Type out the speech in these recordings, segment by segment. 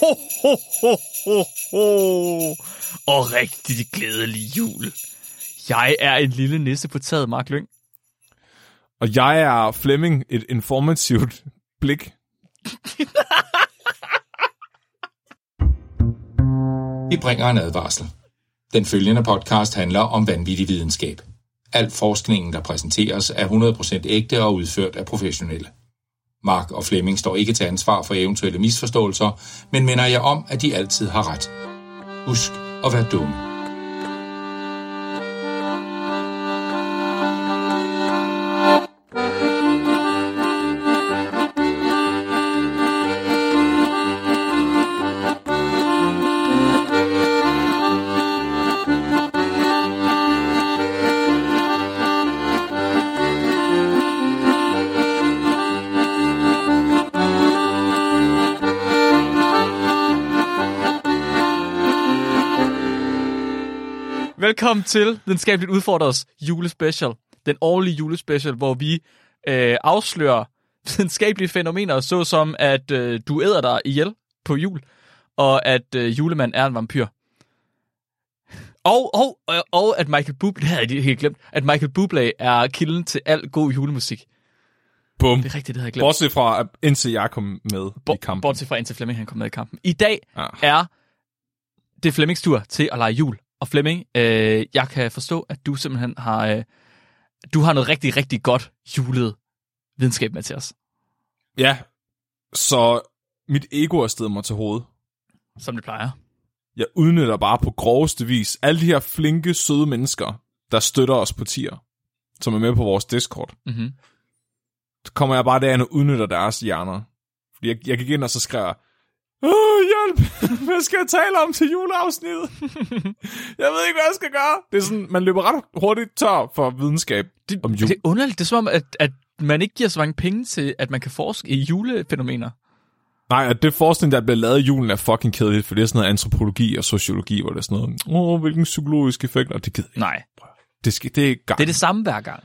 Ho, ho, ho, ho, ho. Og rigtig glædelig jul. Jeg er en lille nisse på taget, Mark Lyng. Og jeg er Flemming, et informativt blik. Vi bringer en advarsel. Den følgende podcast handler om vanvittig videnskab. Al forskningen, der præsenteres, er 100% ægte og udført af professionelle. Mark og Flemming står ikke til ansvar for eventuelle misforståelser, men minder jeg om, at de altid har ret. Husk at være dumme. Velkommen til Videnskabeligt Udfordres julespecial. Den årlige julespecial, hvor vi øh, afslører videnskabelige fænomener, såsom at øh, du æder dig ihjel på jul, og at øh, julemanden er en vampyr. Og, og, og, og at Michael Bublé, det havde jeg helt glemt, at Michael Bublé er kilden til al god julemusik. Bum. Det er rigtigt, det havde jeg glemt. Bortset fra, at indtil jeg kom med Bo- i kampen. Bortset fra indtil Flemming han kom med i kampen. I dag Ah. er det Flemmings tur til at lege jul. Og Flemming, øh, jeg kan forstå, at du simpelthen har, øh, du har noget rigtig, rigtig godt julet videnskab med til os, Ja, så mit ego er stedet mig til hovedet. som det plejer. Jeg udnytter bare på groveste vis alle de her flinke, søde mennesker, der støtter os på tier, som er med på vores Discord. Mm-hmm. Så kommer jeg bare derind og udnytter deres hjerner. Fordi jeg, jeg gik ind og så skrev, Åh, hjælp! Hvad skal jeg tale om til juleafsnittet? jeg ved ikke, hvad jeg skal gøre. Det er sådan, man løber ret hurtigt tør for videnskab Det, om jul. det er underligt. Det er som om, at, at man ikke giver så mange penge til, at man kan forske i julefænomener. Nej, at det forskning, der bliver lavet i julen, er fucking kedeligt, for det er sådan noget antropologi og sociologi, hvor det er sådan noget, åh, hvilken psykologisk effekt, og det gider jeg Nej, ikke. Det, skal, det er ikke gang. det er det samme hver gang.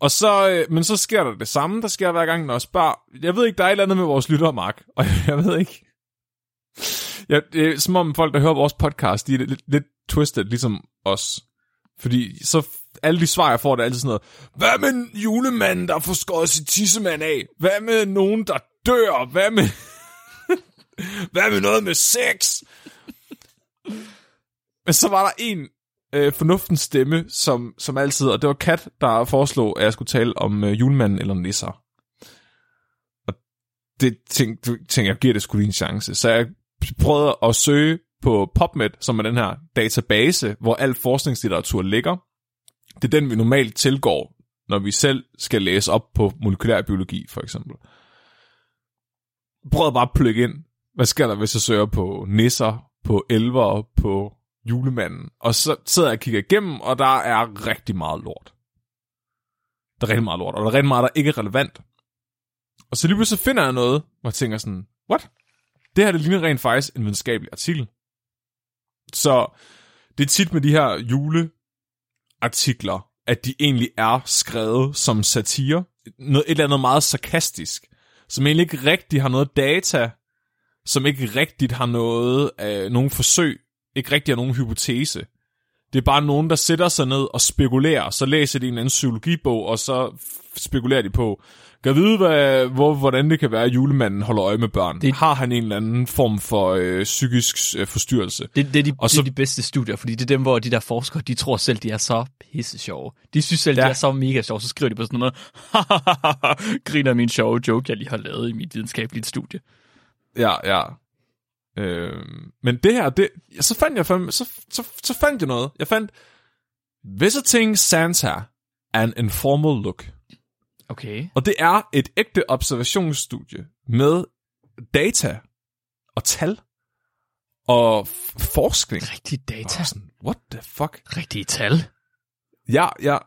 Og så, øh, men så sker der det samme, der sker hver gang, når jeg spørger, jeg ved ikke, der er et eller andet med vores lyttere, Mark, og jeg ved ikke, ja, det er som om folk, der hører vores podcast, de er lidt, lidt twisted, ligesom os. Fordi så alle de svar, jeg får, det er altid sådan noget, hvad med en julemand, der får skåret sit tissemand af? Hvad med nogen, der dør? Hvad med, hvad med noget med sex? Men så var der en øh, fornuftens stemme, som, som altid, og det var Kat, der foreslog, at jeg skulle tale om øh, julemanden eller nisser. Og det tænkte, tænk, jeg, giver det skulle lige en chance. Så jeg prøvet at søge på PubMed, som er den her database, hvor al forskningslitteratur ligger. Det er den, vi normalt tilgår, når vi selv skal læse op på molekylær biologi, for eksempel. Prøv bare at plukke ind, hvad sker der, hvis jeg søger på nisser, på elver, på julemanden. Og så sidder jeg og kigger igennem, og der er rigtig meget lort. Der er rigtig meget lort, og der er rigtig meget, der ikke er relevant. Og så lige pludselig finder jeg noget, hvor jeg tænker sådan, what? Det her, det ligner rent faktisk en videnskabelig artikel. Så det er tit med de her juleartikler, at de egentlig er skrevet som satire. Noget, et eller andet meget sarkastisk, som egentlig ikke rigtig har noget data, som ikke rigtigt har noget, øh, nogen forsøg, ikke rigtig har nogen hypotese. Det er bare nogen, der sætter sig ned og spekulerer. Så læser de en anden psykologibog, og så spekulerer de på, kan vide, hvad, hvor, hvordan det kan være, at julemanden holder øje med børn. Det- Det... Har han en eller anden form for øh, psykisk øh, forstyrrelse? Det, det, er de, Og det så- er de bedste studier, fordi det er dem, hvor de der forskere, de tror selv, de er så pisse sjove. De synes selv, ja. de er så mega sjove, så skriver de på sådan noget, griner min sjove joke, jeg lige har lavet i mit videnskabelige studie. Ja, ja. Øh, men det her, det, så fandt jeg fandme, så, så, så fandt jeg noget. Jeg fandt, Visiting Santa, an informal look. Okay. Og det er et ægte observationsstudie med data og tal og forskning. Rigtig data. Og sådan, what the fuck? Rigtige tal. Ja, ja.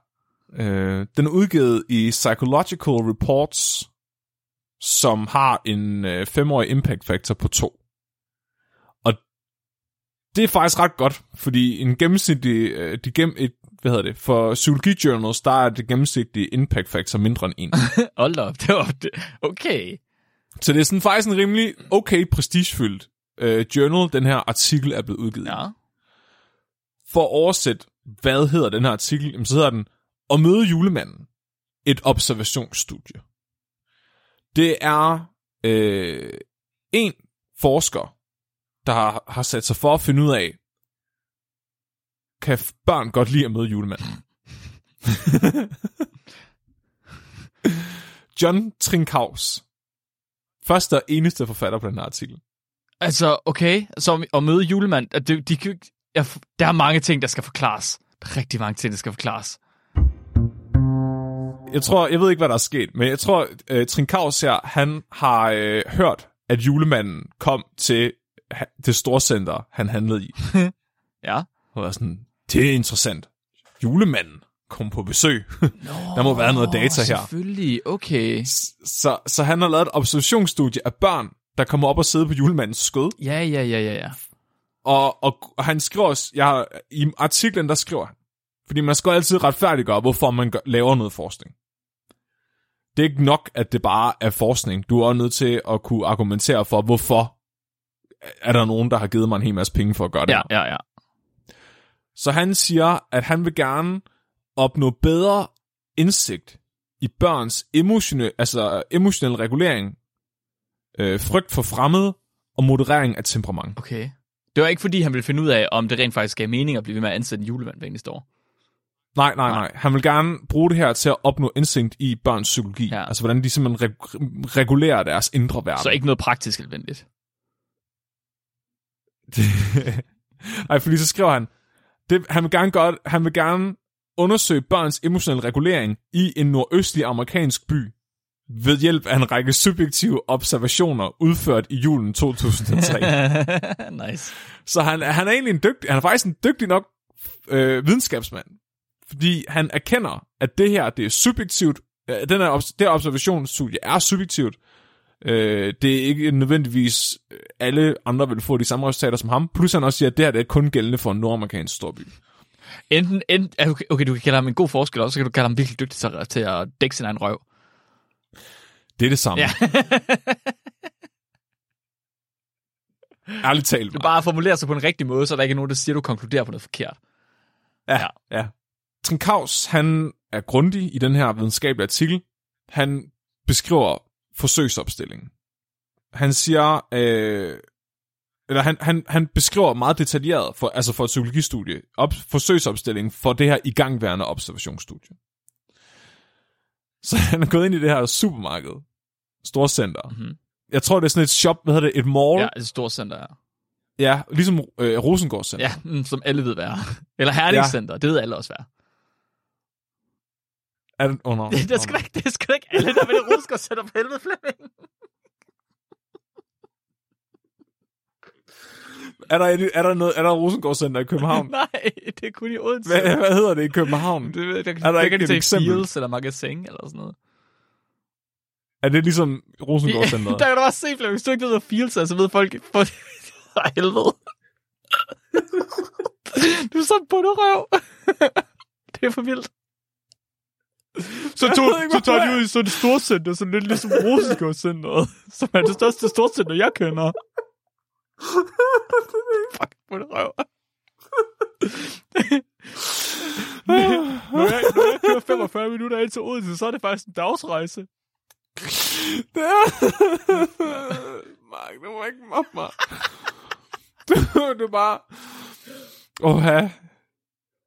Øh, den er udgivet i Psychological Reports, som har en øh, femårig impact factor på 2. Og det er faktisk ret godt, fordi en gennemsnitlig, øh, de gennem, et, hvad hedder det, for Psychology Journals, der er det gennemsnitlige impact factor mindre end 1. Hold op, det var det. Okay. Så det er sådan faktisk en rimelig okay prestigefyldt øh, Journal den her artikel er blevet udgivet. Ja. For at oversætte, hvad hedder den her artikel, jamen, så hedder den, At møde julemanden. Et observationsstudie. Det er øh, en forsker, der har, har sat sig for at finde ud af, kan børn godt lide at møde julemanden? John Trinkhaus. Første og eneste forfatter på den her artikel. Altså, okay, så at møde julemand, at det, de, ikke- jeg, der er mange ting, der skal forklares. Der er rigtig mange ting, der skal forklares. Jeg tror, jeg ved ikke, hvad der er sket, men jeg tror, uh, Trinkhaus her, han har uh, hørt, at julemanden kom til det storcenter, han handlede i. Ja. Og var sådan, det er interessant. Julemanden kom på besøg. Nå, Der må være noget data her. Selvfølgelig, okay. så, så han har lavet et observationsstudie af børn, der kommer op og sidder på julemandens skød. Ja, ja, ja, ja, ja. Og, og, og han skriver også, jeg, har- i artiklen der skriver han, fordi man skal altid retfærdiggøre, hvorfor man gør, laver noget forskning. Det er ikke nok, at det bare er forskning. Du er også nødt til at kunne argumentere for, hvorfor er der nogen, der har givet mig en hel masse penge for at gøre det. Ja, ja, ja. Så han siger, at han vil gerne opnå bedre indsigt i børns emotionelle, altså emotionel regulering, øh, frygt for fremmede og moderering af temperament. Okay. Det var ikke fordi, han ville finde ud af, om det rent faktisk gav mening at blive ved med at ansætte en julemand hver eneste år. Nej, nej, nej. Han vil gerne bruge det her til at opnå indsigt i børns psykologi. Ja. Altså, hvordan de simpelthen reg- regulerer deres indre verden. Så ikke noget praktisk nødvendigt. Ej, fordi så skriver han, det, han, vil gerne gøre, han vil gerne undersøge børns emotionelle regulering i en nordøstlig amerikansk by ved hjælp af en række subjektive observationer udført i julen 2003. nice. Så han, han er egentlig en dygtig, han er faktisk en dygtig nok øh, videnskabsmand. Fordi han erkender, at det her, det er subjektivt. Øh, den her, det her observationsstudie er subjektivt. Øh, det er ikke nødvendigvis øh, alle andre vil få de samme resultater som ham. Plus han også siger, at det her det er kun gældende for en nordamerikansk storby. Enten, enten okay, okay, du kan kalde ham en god forsker, og så kan du kalde ham virkelig dygtig til, til at dække sin egen røv. Det er det samme. Ja. Ærligt talt. Du bare formulerer sig på en rigtig måde, så der ikke er nogen, der siger, at du konkluderer på noget forkert. Ja, ja. Trinkaus, han er grundig i den her videnskabelige artikel. Han beskriver forsøgsopstillingen. Han siger, øh, eller han, han, han beskriver meget detaljeret, for, altså for et psykologistudie, op, forsøgsopstilling for det her igangværende observationsstudie. Så han er gået ind i det her supermarked, storcenter. Mhm. Jeg tror, det er sådan et shop, hvad hedder det, et mall? Ja, et stort center, ja. ja ligesom øh, Rosengård Center. Ja, mm, som alle ved hvad er. Eller Herningscenter, ja. det ved alle også hvad er. Det, oh, no. Det, det, er sgu da ikke, det er sgu da ikke alle, der ved det Rosengård Center på helvede, Flemming. Er der, et- er der, noget, er der Rosengård Center i København? Nej, det er kun i Odense. hvad, hvad hedder det i København? Det, jeg, der, Er der, der der ikke et eksempel? Fields eller Magasin eller sådan noget. Er det ligesom Rosengård Center? der kan du bare se, Flemming, hvis du ikke ved, hvad Fields er, så ved folk... For... For helvede. du er sådan på det røv. det er for vildt. Så, tog, ikke, så hvad de ud i sådan et storcenter, sådan lidt ligesom Rosengård Center, som er det største storcenter, jeg kender. Fuck, på det røv. når, jeg, når jeg kører 45 minutter ind til Odense, så er det faktisk en dagsrejse. Det er... Mark, du må ikke mobbe mig. Du, du bare... Åh.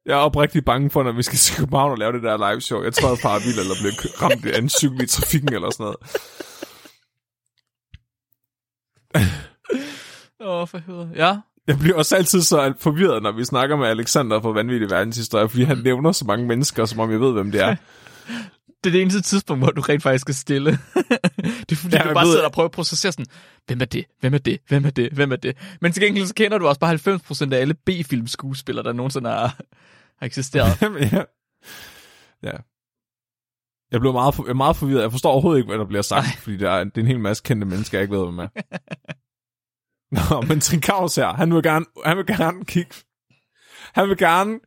Jeg er oprigtig bange for, når vi skal til København og lave det der live show. Jeg tror, jeg farer vild eller bliver ramt af en cykel i trafikken eller sådan noget. Åh, oh, for helvede. Ja, Jeg bliver også altid så forvirret, når vi snakker med Alexander fra Vanvittig Verdenshistorie, fordi han nævner så mange mennesker, som om jeg ved, hvem det er. det er det eneste tidspunkt, hvor du rent faktisk skal stille. det er fordi, Ja, du bare ved- sidder og prøver at processere sådan, hvem er det, hvem er det, hvem er det, hvem er det. Men til gengæld så kender du også bare 90% af alle B-film skuespillere, der nogensinde har, har eksisteret. ja. ja. Jeg blev meget, for, jeg meget forvirret. Jeg forstår overhovedet ikke, hvad der bliver sagt, Ej. fordi der er, det er en hel masse kendte mennesker, jeg ikke ved, hvem er. Nå, men Trinkaus her, han vil gerne, han vil gerne kigge. Han vil gerne,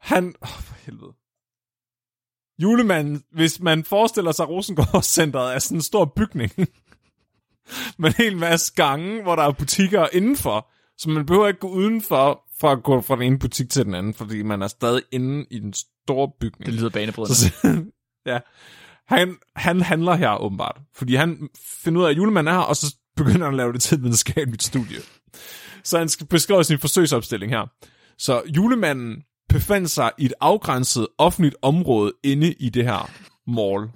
han, åh, for helvede. Julemanden, hvis man forestiller sig Rosengård Centeret er sådan en stor bygning, med en hel masse gange, hvor der er butikker indenfor. Så man behøver ikke gå udenfor for at gå fra den ene butik til den anden, fordi man er stadig inde i den store bygning. Det lyder banebrydende. Så, ja. Han, han handler her åbenbart, fordi han finder ud af, at julemanden er her, og så begynder han at lave det til et videnskabeligt studie. Så han skal beskrive sin forsøgsopstilling her. Så julemanden befandt sig i et afgrænset offentligt område inde i det her mall.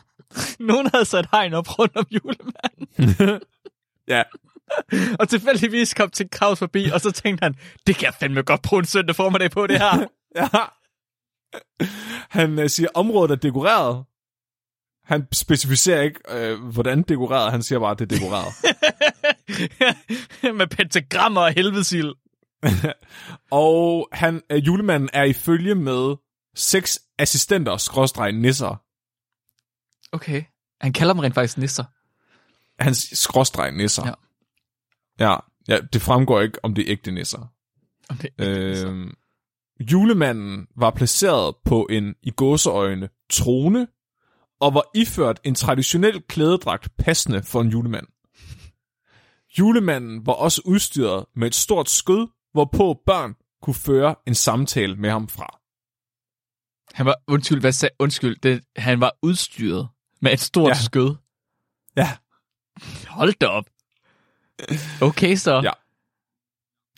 Nogen havde sat hegn op rundt om julemanden, Ja, og tilfældigvis kom til Kraus forbi, og så tænkte han, det kan jeg fandme godt bruge en søndag formiddag på det her. ja. Han øh, siger, området er dekoreret. Han specificerer ikke, øh, hvordan dekoreret. Han siger bare, at det er dekoreret. Med pentagrammer og helvedesild. og han, øh, julemanden er i følge med seks assistenter, skråstreg nisser. Okay. Han kalder dem rent faktisk nisser. Hans skråstreg nisser. Ja. Ja. Ja, det fremgår ikke, om det er ægte nisser. Okay. Øh, julemanden var placeret på en i gåseøjne trone, og var iført en traditionel klædedragt passende for en julemand. Julemanden var også udstyret med et stort skød, hvorpå børn kunne føre en samtale med ham fra. Han var, undskyld, hvad sag, undskyld, det, han var udstyret med et stort ja. skød. Ja, Hold da op. Okay, så. Ja.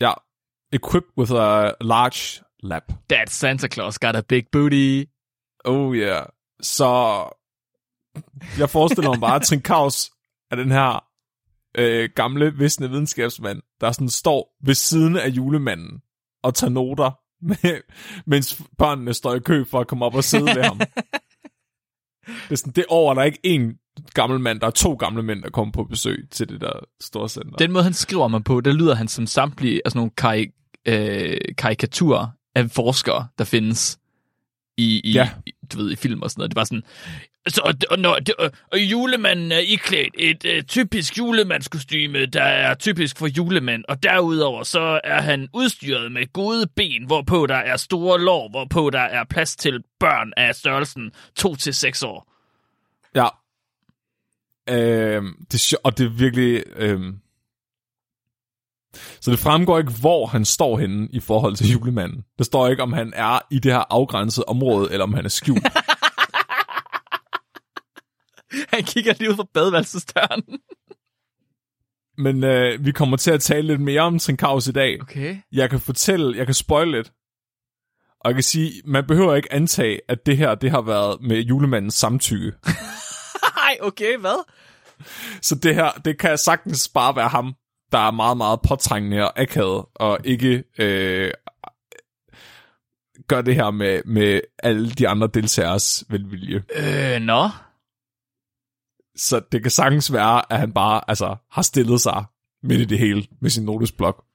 ja. Equipped with a large lap. That Santa Claus got a big booty. Oh yeah. Så jeg forestiller mig bare, at Trinkaus er den her øh, gamle, visne videnskabsmand, der sådan står ved siden af julemanden og tager noter, med, mens børnene står i kø for at komme op og sidde ved ham. Det er sådan, det år, er der ikke en gammel mand, der er to gamle mænd, der kommer på besøg til det der store center. Den måde, han skriver mig på, der lyder han som samtlige sådan nogle karik, øh, karikaturer af forskere, der findes i, i, Ja. i, du ved, i film og sådan noget. Det var sådan, så, og, når, og, og julemanden er iklædt et øh, typisk julemandskostyme, der er typisk for julemænd, og derudover så er han udstyret med gode ben, hvorpå der er store lår, hvorpå der er plads til børn af størrelsen 2-6 år. Ja. Øhm, det, og det er virkelig... Øhm, så det fremgår ikke, hvor han står henne i forhold til julemanden. Der står ikke, om han er i det her afgrænsede område, eller om han er skjult. Han kigger lige ud fra badeværelsesdøren. Men øh, vi kommer til at tale lidt mere om Trinkaus i dag. Okay. Jeg kan fortælle, jeg kan spoil lidt. Og jeg kan sige, man behøver ikke antage, at det her det har været med julemandens samtykke. Ej, okay, hvad? Så det her, det kan sagtens bare være ham, der er meget, meget påtrængende og akavet, og ikke øh, gør det her med, med alle de andre deltagers velvilje. Øh, nå. Så det kan sagtens være, at han bare altså, har stillet sig midt i det hele med sin notesblok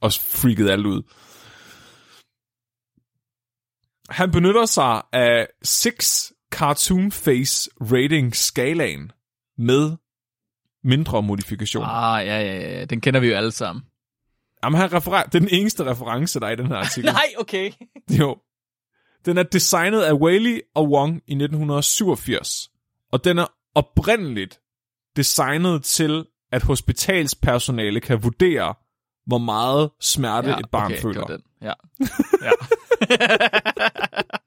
og freaket alt ud. Han benytter sig af 6 cartoon face rating skalaen med mindre modifikationer. Ah, ja, ja, ja. Den kender vi jo alle sammen. Jamen, han refererer, det er den eneste reference, der er i den her artikel. Nej, okay. Jo. Den er designet af Whaley og Wong i 1987, og den er oprindeligt designet til, at hospitalspersonale kan vurdere, hvor meget smerte ja, et barn okay, føler. det var den. Ja. ja.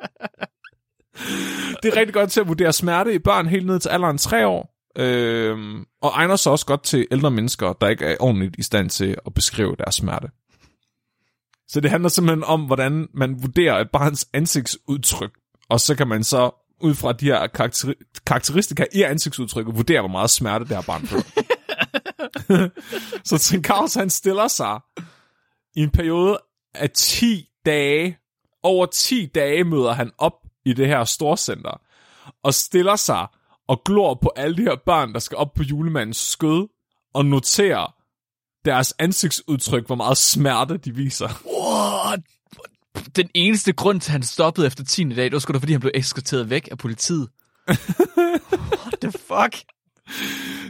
Det er rigtig godt til at vurdere smerte i børn helt ned til alderen 3 år, øhm, og egner sig også godt til ældre mennesker, der ikke er ordentligt i stand til at beskrive deres smerte. Så det handler simpelthen om, hvordan man vurderer et barns ansigtsudtryk, og så kan man så ud fra de her karakteri- karakteristika i ansigtsudtrykket vurdere, hvor meget smerte det her barn føler. så Trinkaus, han stiller sig i en periode af 10 dage. Over 10 dage møder han op i det her storcenter og stiller sig og glor på alle de her børn, der skal op på julemandens skød og noterer deres ansigtsudtryk, hvor meget smerte de viser. What? Den eneste grund til, at han stoppede efter 10. dag, det var sgu da, fordi han blev eskorteret væk af politiet. What the fuck?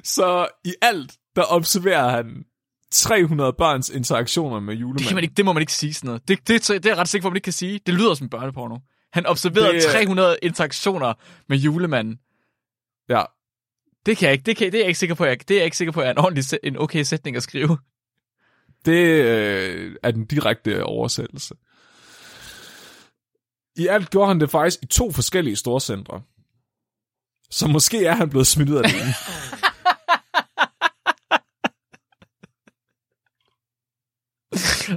Så i alt, der observerer han 300 børns interaktioner med Det, julemanden. kan man ikke, det må man ikke sige sådan noget. Det, det, det er jeg ret sikker på, man ikke kan sige. Det lyder som børneporno. Han observerede Det det, er- 300 interaktioner med julemanden. Ja. Det kan jeg ikke. Det, kan, det er jeg ikke sikker på. Jeg, det er jeg ikke sikker på, at er en ordentlig, en okay sætning at skrive. Det øh, er den direkte oversættelse. I alt gjorde han det faktisk i to forskellige storcentre. Så måske er han blevet smidt ud af det ene.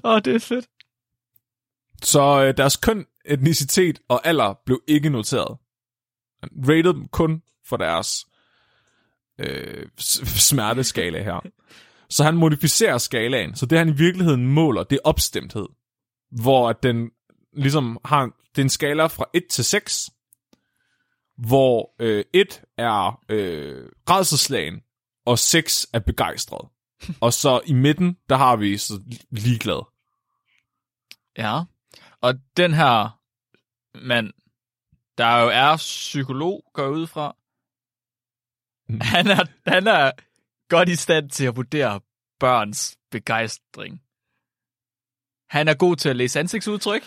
Åh, oh, det er fedt. Så øh, deres køn, etnicitet og alder blev ikke noteret. Han rated dem kun for deres øh, smerteskala her. Så han modificerer skalaen, så det han i virkeligheden måler, det er opstemthed. Hvor den ligesom har, det er en skala fra 1 til 6, hvor øh, 1 er øh, rædselslagen, og 6 er begejstret. og så i midten, der har vi så ligeglad. Ja. Og den her mand, der jo er psykolog, går ud fra, Mm. han er, han er godt i stand til at vurdere børns begejstring. Han er god til at læse ansigtsudtryk.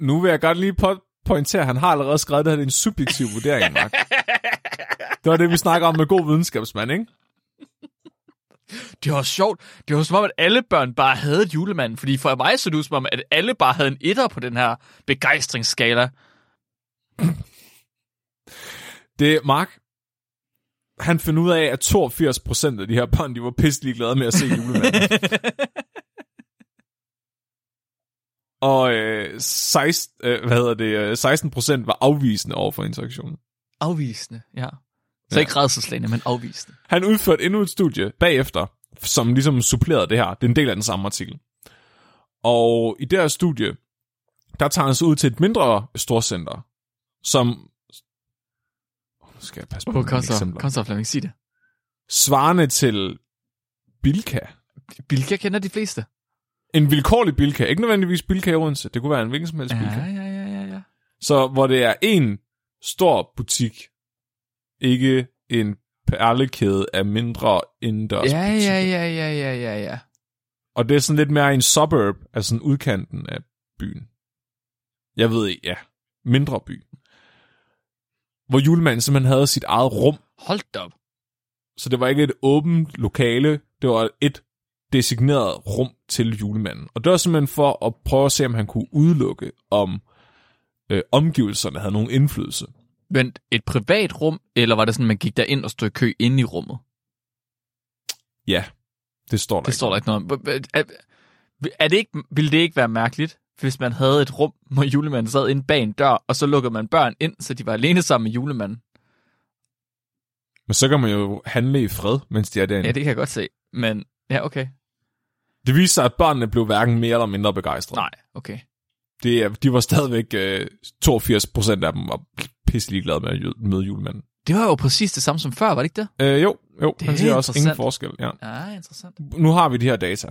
Nu vil jeg godt lige po- pointere, at han har allerede skrevet, at det er en subjektiv vurdering, Mark. Det var det, vi snakker om med god videnskabsmand, ikke? Det var sjovt. Det var som om, at alle børn bare havde et julemand. Fordi for mig så det ud som om, at alle bare havde en etter på den her begejstringsskala. Det er Mark. Han finder ud af, at 82% af de her børn, de var pisselig glade med at se julemanden. Og øh, 16, øh, hvad hedder det, øh, 16% var afvisende over for interaktionen. Afvisende, ja. Så Ja. ikke redselslagende, men afvisende. Han udførte endnu et studie bagefter, som ligesom supplerede det her. Det er en del af den samme artikel. Og i det her studie, der tager han sig ud til et mindre storcenter, som... Nu skal jeg passe på så, eksempler. så Flemming, sig det. Svarende til Bilka. Bilka kender de fleste. En vilkårlig Bilka. Ikke nødvendigvis Bilka i Odense. Det kunne være en hvilken som helst Ja, Bilka. ja, ja, ja, ja. Så hvor det er en stor butik, ikke en perlekæde af mindre indendørs Ja, butikker. ja, ja, ja, ja, ja, ja. Og det er sådan lidt mere en suburb, altså sådan udkanten af byen. Jeg ved ikke, ja. Mindre by. Hvor julemanden simpelthen havde sit eget rum. Hold da op. Så det var ikke et åbent lokale, det var et designeret rum til julemanden. Og det var simpelthen for at prøve at se, om han kunne udelukke, om øh, omgivelserne havde nogen indflydelse. Vent, et privat rum, eller var det sådan, man gik der ind og stod i kø inde i rummet? Ja, det står der Det står der ikke noget om. Er, er det ikke, ville det ikke være mærkeligt, hvis man havde et rum, hvor julemanden sad inde bag en dør, og så lukkede man børn ind, så de var alene sammen med julemanden? Men så kan man jo handle i fred, mens de er derinde. Ja, det kan jeg godt se. Men, ja, okay. Det viste sig, at børnene blev hverken mere eller mindre begejstrede. Nej, okay. Det, de var stadigvæk øh, 82 procent af dem var pisselig glade med at møde julemanden. Det var jo præcis det samme som før, var det ikke det? Øh, jo, jo, Det han er siger også ingen forskel. Ja. Ja, interessant. Nu har vi de her data,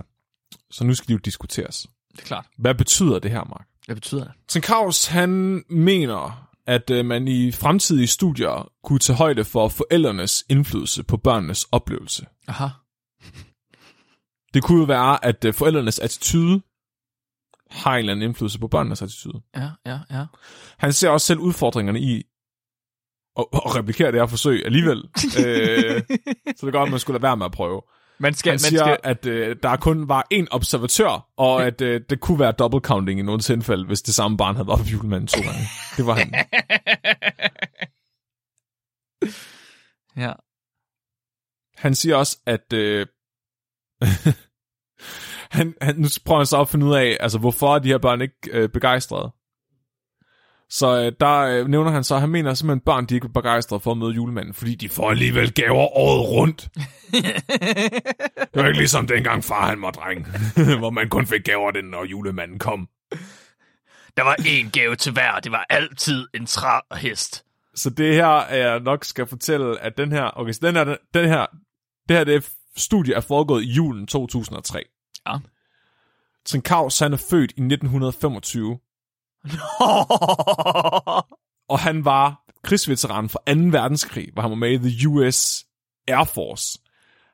så nu skal de jo diskuteres. Det er klart. Hvad betyder det her, Mark? Hvad betyder det? Kraus, han mener, at øh, man i fremtidige studier kunne tage højde for forældrenes indflydelse på børnenes oplevelse. Aha. Det kunne jo være, at øh, forældrenes attitude har en eller anden indflydelse på børnenes attitude. Ja, ja, ja. Han ser også selv udfordringerne i at, at replikere det her forsøg alligevel. øh, så det gør, at man skulle lade være med at prøve. Man skal, Han man siger, skal, at øh, der kun var én observatør, og at øh, det kunne være double counting i nogle tilfælde, hvis det samme barn havde været på julemanden to gange. Det var han. ja. Han siger også, at... Øh, han, han, nu prøver han så at finde ud af, altså hvorfor er de her børn ikke øh, begejstrede. Så øh, der øh, nævner han så, at han mener simpelthen, at børn de ikke er begejstrede for at møde julemanden, fordi de får alligevel gaver året rundt. Det var ikke ligesom dengang far han var dreng, hvor man kun fik gaver, den, når julemanden kom. Der var én gave til hver, og det var altid en træhest. Så det her, er jeg nok skal fortælle, at den her, okay, så den her, den her, det her det studie er foregået i julen 2003. Ja. St. Kaus, han er født i 1925, og han var krigsveteran fra 2. verdenskrig, hvor han var med i The US Air Force.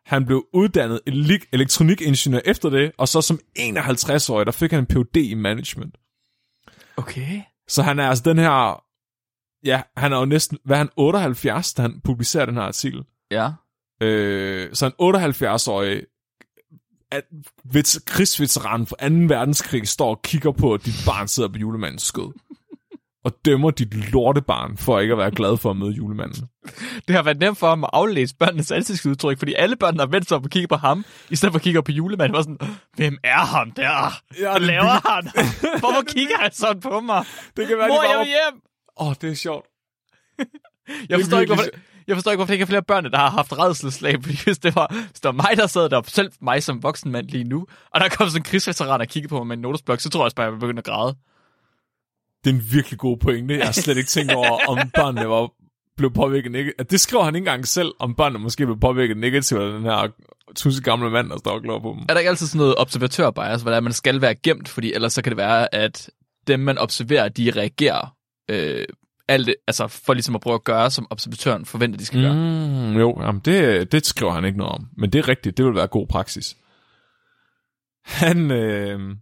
Han blev uddannet ele- elektronikingeniør efter det, og så som 51-årig, der fik han en Ph.D. i management. okay. Så han er altså den her... Ja, han er jo næsten... Hvad er han? 78, da han publicerer den her artikel. Ja. Øh, så en 78-årig at vets, krigsveteran for 2. verdenskrig står og kigger på, at dit barn sidder på julemandens skød. Og dømmer dit lortebarn for ikke at være glad for at møde julemanden. Det har været nemt for ham at aflæse børnenes ansigtsudtryk, fordi alle børn har vendt sig op og kigger på ham, i stedet for at kigge på julemanden. Var sådan, hvem er ham der? Ja, Hvad det er laver han? Hvorfor kigger han sådan på mig? Det kan være, Mor, de jeg bare... vil hjem! Åh, oh, det er sjovt. Jeg forstår, ikke, hvorfor, jeg forstår ikke, hvorfor der ikke er flere børn, der har haft redselslag, fordi hvis det var, hvis det var mig, der sad der, selv mig som voksen mand lige nu, og der kom sådan en krigsveteran og kiggede på mig med en notesblok, så tror jeg også bare, jeg ville begynde at græde. Det er en virkelig god pointe. Jeg har slet ikke tænkt over, om børnene var blev påvirket negativt. Det skriver han ikke engang selv, om børnene måske blev påvirket negativt af den her tusse gamle mand, der står og glor på dem. Er der ikke altid sådan noget observatørbias, hvor man skal være gemt, fordi ellers så kan det være, at dem, man observerer, de reagerer øh, alt det, altså for ligesom at prøve at gøre, som observatøren forventer, de skal gøre. Mm, jo, jamen det, det skriver han ikke noget om. Men det er rigtigt, det vil være god praksis. Han, øh,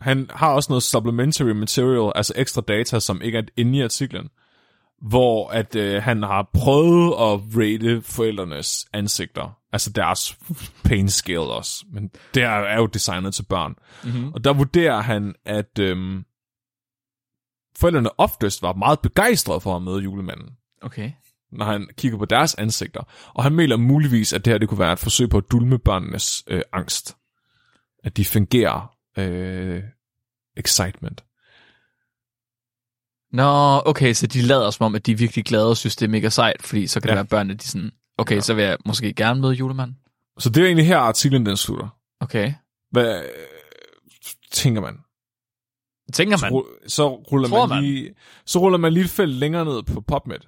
han har også noget supplementary material, altså ekstra data, som ikke er inde i artiklen, hvor at øh, han har prøvet at rate forældrenes ansigter, altså deres pain scale også, men det er, jo designet til børn. Mm-hmm. Og der vurderer han, at øh, forældrene oftest var meget begejstrede for at møde julemanden Okay. når han kigger på deres ansigter. Og han mener muligvis, at det her det kunne være et forsøg på at dulme børnenes øh, angst. At de fungerer øh, excitement. Nå, okay, så de lader som om, at de er virkelig glade og synes, det er mega sejt, fordi så kan det Ja. være børnene, de sådan, okay, Ja. så vil jeg måske gerne møde julemanden. Så det er egentlig her, artiklen den slutter. Okay. Hvad tænker man? Tænker Så, man. ru- så, ruller Tror man, man? lige, så ruller man lige et felt længere ned på PubMed.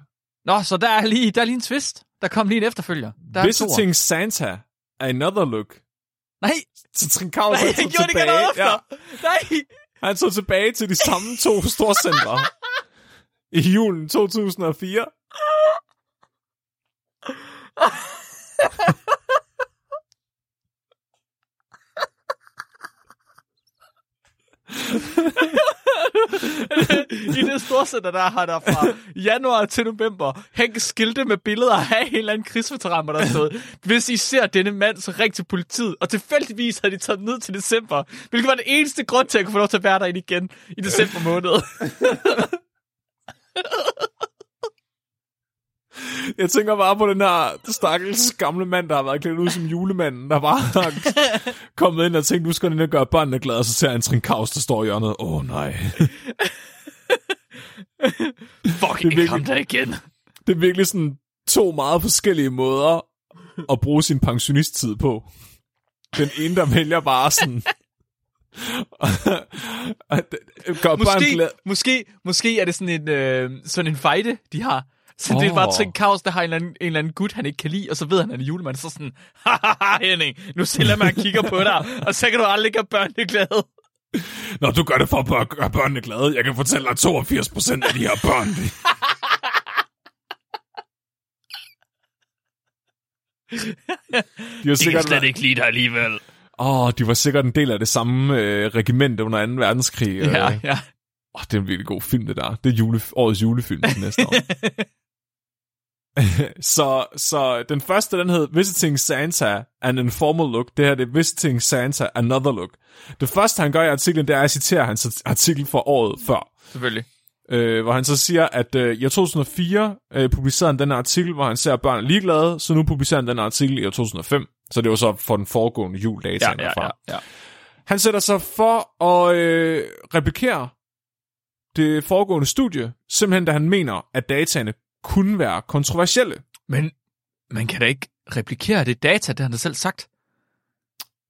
Nå, så der er lige, der er lige en twist. Der kom lige en efterfølger. Der er. Visiting Santa, another look. Nej, Så Trinkavs nej, tog gjorde det tilbage. noget efter. Nej. Han tog tilbage til de samme to storcentre i julen 2004. I det storcenter, der har der fra januar til november hængt skilte med billeder af en eller anden krigsveteran, der stod, hvis I ser denne mand, så ring til politiet. Og tilfældigvis havde de taget ned til december, hvilket var den eneste grund til, at jeg kunne få lov til at være derinde igen i december måned. Jeg tænker bare på den her stakkels gamle mand, der har været klædt ud som julemanden, der bare har kommet ind og tænkt, nu skal den ikke gøre børnene glade, og så ser han Trinkavs, der står i hjørnet. Åh oh, nej. Fucking virkelig- kom der igen. Det er virkelig sådan to meget forskellige måder at bruge sin pensionisttid på. Den ene, der vælger bare sådan... gør Måske, glade. måske, måske er det sådan en, øh, sådan en fejde, de har. Så oh. det er bare. Trink Kaos, der har en eller, anden, en eller anden gut, han ikke kan lide, og så ved han, at han er julemand. Så sådan, haha Henning, nu stiller man kigger på dig, og så kan du aldrig gøre børnene glade. Nå, du gør det for at gøre børnene glade. Jeg kan fortælle dig, at 82 procent af de her børn, de, de har sikkert været- ikke lide dig alligevel. Åh, oh, de var sikkert en del af det samme øh, regiment under 2. verdenskrig. Ja, Øh, ja. oh, det er en virkelig god film, det der. Det er jule, årets julefilm næste år. så, så den første, den hed Visiting Santa, an informal look. Det her det er Visiting Santa, another look. Det første, han gør i artiklen, det er at citere hans artikel fra året før. Selvfølgelig. Øh, hvor han så siger, at øh, i år 2004 øh, publicerede han den artikel, hvor han ser, at børn er ligeglade, så nu publicerer han den artikel i år 2005. Så det var så for den foregående jul, data Ja, ja, ja, ja. Han sætter sig for at øh, replikere det foregående studie, simpelthen da han mener, at dataene kunne være kontroversielle. Men man kan da ikke replikere det data, det han da selv sagt.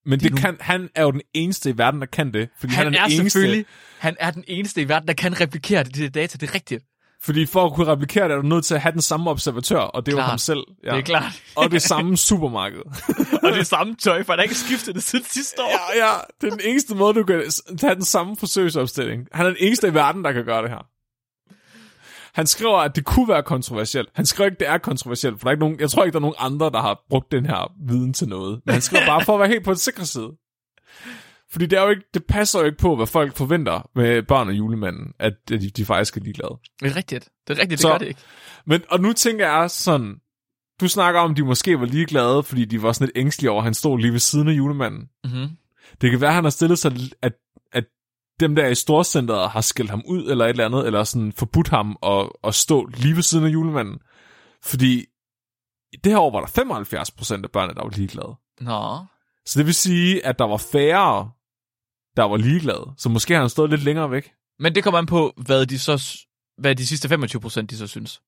Men Det det, nu- kan, han er jo den eneste i verden, der kan det. Fordi Han, han, er, er, den eneste, selvfølgelig, han er den eneste i verden, der kan replikere det, det data, det er rigtigt. Fordi for at kunne replikere det, er du nødt til at have den samme observatør, og det er jo ham selv. Ja. Det er klart. Og det samme supermarked. og det samme tøj, for han har ikke skiftet det siden sidste år. ja, ja, det er den eneste måde, du kan have den samme forsøgsopstilling. Han er den eneste i verden, der kan gøre det her. Han skriver, at det kunne være kontroversielt. Han skriver ikke, at det er kontroversielt, for der er ikke nogen, jeg tror ikke, der er nogen andre, der har brugt den her viden til noget. Men han skriver bare for at være helt på den sikre side. Fordi det, er jo ikke, det passer jo ikke på, hvad folk forventer med børn og julemanden, at de, de faktisk er ligeglade. Det er rigtigt. Det er rigtigt, det Så- gør det ikke. Men, og nu tænker jeg sådan, du snakker om, at de måske var ligeglade, fordi de var sådan lidt ængstlige over, at han stod lige ved siden af julemanden. Mm-hmm. Det kan være, at han har stillet sig, at dem der i storcenteret har skældt ham ud, eller et eller andet, eller sådan forbudt ham at, at stå lige ved siden af julemanden. Fordi det her år var der 75 procent af børnene, der var ligeglade. Nå. Så det vil sige, at der var færre, der var ligeglade. Så måske har han stået lidt længere væk. Men det kommer an på, hvad de så hvad de sidste 25 procent de så synes.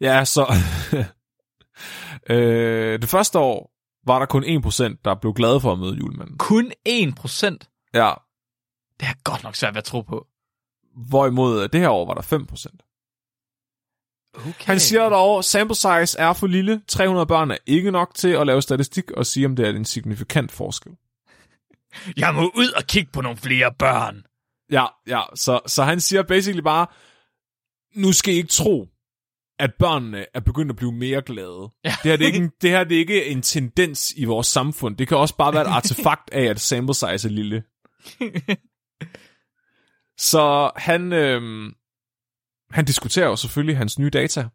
Ja, så... øh, det første år var der kun 1%, der blev glade for at møde julemanden. Kun 1 procent? Ja, Det er godt nok svært ved at tro på. hvorimod det her år var der 5%. Okay. Han siger dog, sample size er for lille. 300 børn er ikke nok til at lave statistik og sige, om det er en signifikant forskel. jeg må ud og kigge på nogle flere børn. Ja, ja, så, så han siger basically bare, nu skal I ikke tro, at børnene er begyndt at blive mere glade. Ja. Det, her, det, er ikke en, det her det er ikke en tendens i vores samfund. Det kan også bare være et artefakt af, at sample size er lille. Så han, øh, han diskuterer jo selvfølgelig hans nye data.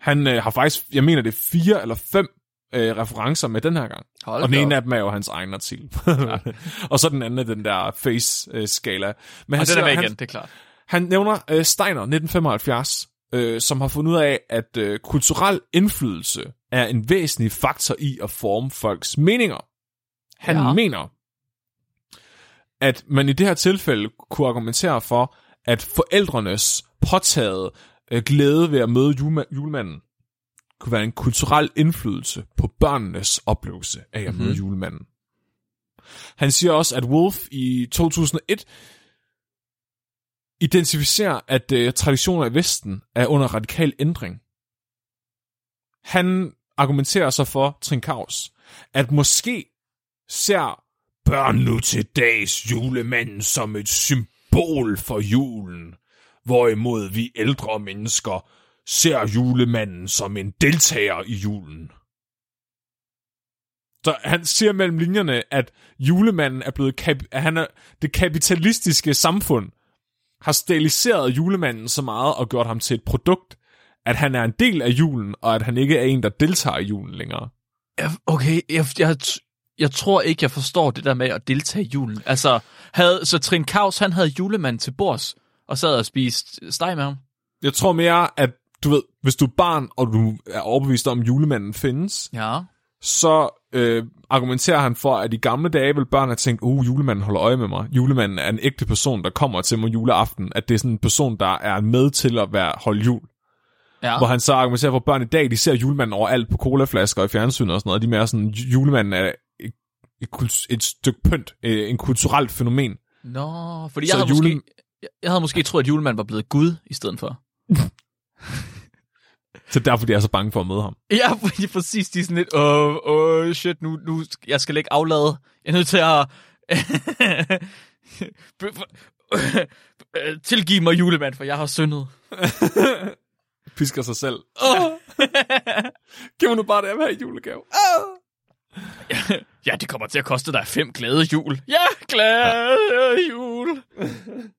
Han øh, har faktisk, jeg mener det er fire eller fem øh, referencer med den her gang. Hold og den ene op. af dem er jo hans egen artikel. og så den anden er den der face-skala. Men han, Og den er med han, igen, det er klart. han nævner øh, Steiner 1975, øh, som har fundet ud af, at øh, kulturel indflydelse er en væsentlig faktor i at forme folks meninger. Han ja. mener, at man i det her tilfælde kunne argumentere for, at forældrenes påtaget øh, glæde ved at møde julema- julemanden kunne være en kulturel indflydelse på børnenes oplevelse af at møde julemanden. Han siger også, at Wolf i 2001 identificerer, at øh, traditioner i Vesten er under radikal ændring. Han argumenterer så for Trinkaus, at måske ser børn nu til dags julemanden som et symbol for julen, hvorimod vi ældre mennesker ser julemanden som en deltager i julen. Så han siger mellem linjerne, at julemanden er blevet kap- at han er, det kapitalistiske samfund har stiliseret julemanden så meget og gjort ham til et produkt, at han er en del af julen, og at han ikke er en, der deltager i julen længere. Okay, jeg, jeg, jeg tror ikke, jeg forstår det der med at deltage i julen. Altså, havde, så Trin Kaus, han havde julemanden til bords, og sad og spiste steg med ham. Jeg tror mere, at du ved, hvis du er barn, og du er overbevist om, at julemanden findes, Ja. så øh, argumenterer han for, at i gamle dage vil børn have tænkt, uh, julemanden holder øje med mig. Julemanden er en ægte person, der kommer til mig juleaften. At det er sådan en person, der er med til at være holde jul. Ja. Hvor han så argumenterer for, at børn i dag, de ser julemanden overalt på colaflasker og i fjernsyn og sådan noget. De er mere sådan, julemanden er et, et, stykke pynt, øh, en kulturelt fænomen. Nå, fordi Så jeg havde, jule- måske, jeg, havde måske troet, at julemanden var blevet Gud i stedet for. Så derfor de er så bange for at møde ham. Ja, fordi præcis, de er sådan lidt, åh, åh, shit, nu, nu, jeg skal ikke aflade. Jeg er nødt til at tilgive mig julemand, for jeg har syndet. Pisker sig selv. Oh. Giv mig nu bare det, i julegave. Ja, det kommer til at koste dig fem glade jul. Ja, glade jul.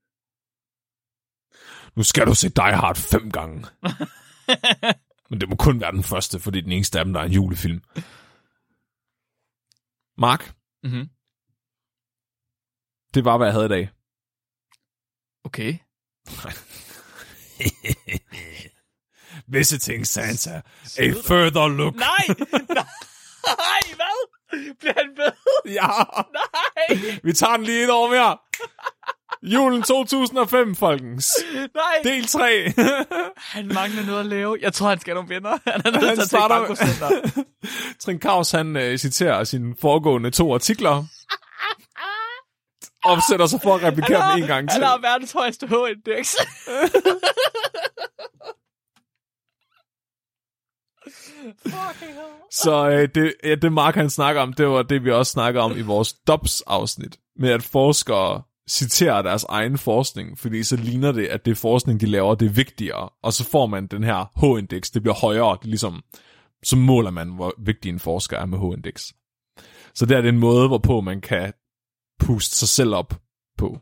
Nu skal du se Die Hard fem gange. Men det må kun være den første, fordi det er den eneste af dem, der er en julefilm. Mark, Mm-hmm. det var, hvad jeg havde i dag. Okay. Visiting Santa. A further look. Nej! Nej, hvad? Bliver han ved? Ja, Nej! vi tager den lige et år mere. Julen 2005, folkens. Nej! Del 3. Han mangler noget at lave. Jeg tror, han skal have nogle venner. Han er nødt Han til at starter- bankocenter. Trinkaus, han øh, citerer sine foregående to artikler. Og sætter sig for at replikere dem en gang til. Han har verdens højeste H-indeks. Fucking hell. Så øh, det, ja, det Mark han snakker om, det var det, vi også snakker om i vores DOPS-afsnit. Med at forskere citerer deres egen forskning, fordi så ligner det, at det forskning, de laver, det er vigtigere. Og så får man den her H-indeks, det bliver højere. Det ligesom, så måler man, hvor vigtig en forsker er med H-indeks. Så det er en måde, hvorpå man kan puste sig selv op på.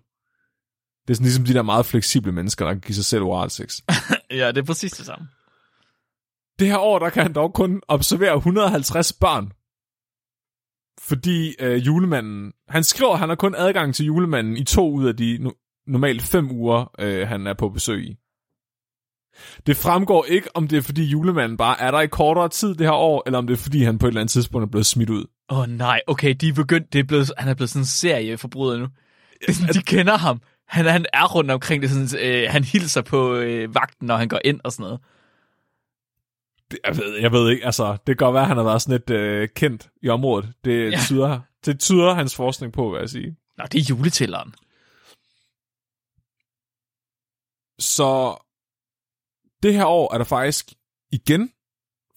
Det er sådan ligesom de der meget fleksible mennesker, der kan give sig selv oral sex. Ja, det er præcis det samme. Det her år, der kan han dog kun observere 150 børn. Fordi øh, julemanden... Han skriver, at han har kun adgang til julemanden i to ud af de no- normalt fem uger, øh, han er på besøg i. Det fremgår ikke, om det er fordi julemanden bare er der i kortere tid det her år, eller om det er fordi han på et eller andet tidspunkt er blevet smidt ud. Åh oh, nej, okay, de er begyndt, det er blevet, han er blevet sådan en serieforbryder nu. Det er sådan, de kender ham. Han, han er rundt omkring det, sådan, øh, han hilser på øh, vagten, når han går ind og sådan noget. Jeg, ved, jeg ved ikke, altså, det kan godt være, at han har været sådan lidt øh, kendt i området. Det, ja. tyder, det tyder hans forskning på, vil jeg sige. Nå, det er juletælleren. Så det her år er der faktisk igen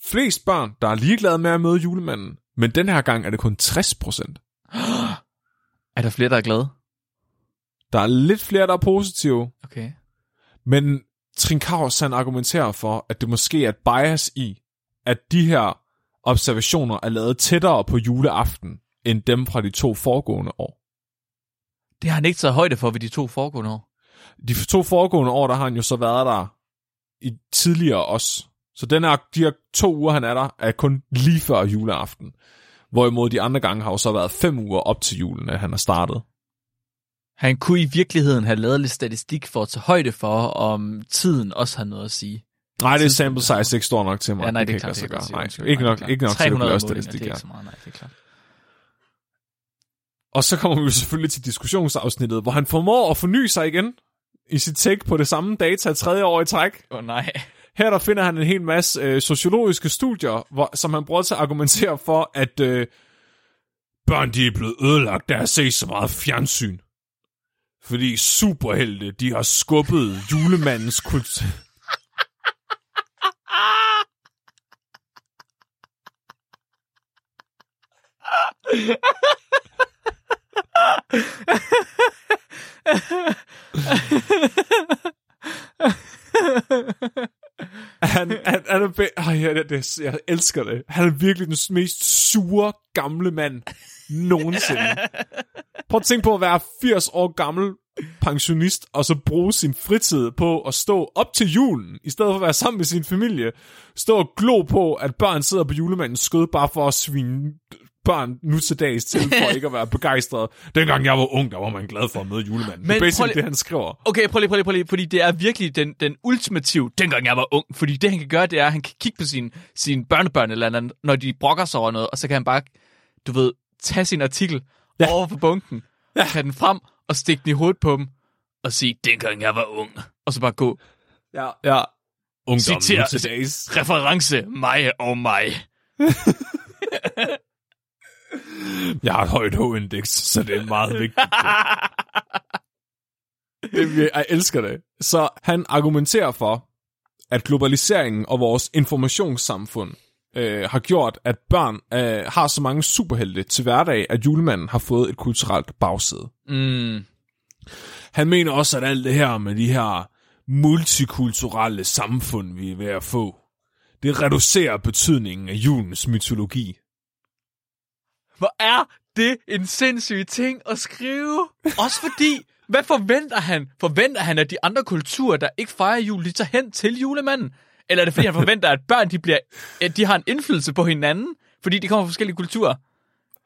flest børn, der er ligeglade med at møde julemanden. Men den her gang er det kun 60 procent. Er der flere, der er glade? Der er lidt flere, der er positive. Okay. Men Trinkaus han argumenterer for, at det måske er et bias i, at de her observationer er lavet tættere på juleaften, end dem fra de to foregående år. Det har han ikke taget højde for ved de to foregående år. De to foregående år, der har han jo så været der i tidligere også. Så den her, de her to uger, han er der, er kun lige før juleaften. Hvorimod de andre gange har jo så været fem uger op til julen, at han har startet. Han kunne i virkeligheden have lavet lidt statistik for at tage højde for, om tiden også har noget at sige. Nej, det er sample size ikke stor nok til mig. Ja, nej, det, kan er klart. ikke det lade sig kan gøre. Nej, ikke nok, det ikke nok til at 300 lave målinger, statistik det er ikke så meget, nej, det er klart. Og så kommer vi jo selvfølgelig til diskussionsafsnittet, hvor han formår at forny sig igen i sit take på det samme data tredje år i træk. Åh oh, nej. Her der finder han en hel masse øh, sociologiske studier, hvor, som han bruger til at argumentere for, at øh, børn de er blevet ødelagt, der har set så meget fjernsyn. Fordi superhelte, de har skubbet julemandens kult... Han, han, han er be- Ej, jeg, det, jeg elsker det. Han er virkelig den mest sure gamle mand nogensinde. Prøv at tænke på at være 80 år gammel pensionist, og så bruge sin fritid på at stå op til julen, i stedet for at være sammen med sin familie. Stå og glo på, at børn sidder på julemandens skød, bare for at svine børn nu til dags til, for ikke at være begejstret. Dengang jeg var ung, der var man glad for at møde julemanden. Men det er lige- det, han skriver. Okay, prøv lige, prøv lige, prøv lige, fordi det er virkelig den, den ultimative, dengang jeg var ung. Fordi det, han kan gøre, det er, at han kan kigge på sine sin børnebørn eller andet, når de brokker sig over noget, og så kan han bare, du ved, tage sin artikel ja. Over på bunken, ja. tage den frem og stikke den i hovedet på dem, og sige, dengang jeg var ung. Og så bare gå, Ja. ja. Ungdommen nu til dags. reference, mig og mig. Jeg har et højt H-indeks, så det er meget vigtigt. det, jeg elsker det. Så han argumenterer for, at globaliseringen og vores informationssamfund øh, har gjort, at børn øh, har så mange superhelte til hverdag, at julemanden har fået et kulturelt bagsæde. Mm. Han mener også, at alt det her med de her multikulturelle samfund, vi er ved at få, det reducerer betydningen af julens mytologi. Hvor er det en sindssyg ting at skrive? Også fordi, hvad forventer han? Forventer han, at de andre kulturer, der ikke fejrer jul, de tager hen til julemanden? Eller er det fordi, han forventer, at børn de bliver, at de har en indflydelse på hinanden, fordi de kommer fra forskellige kulturer?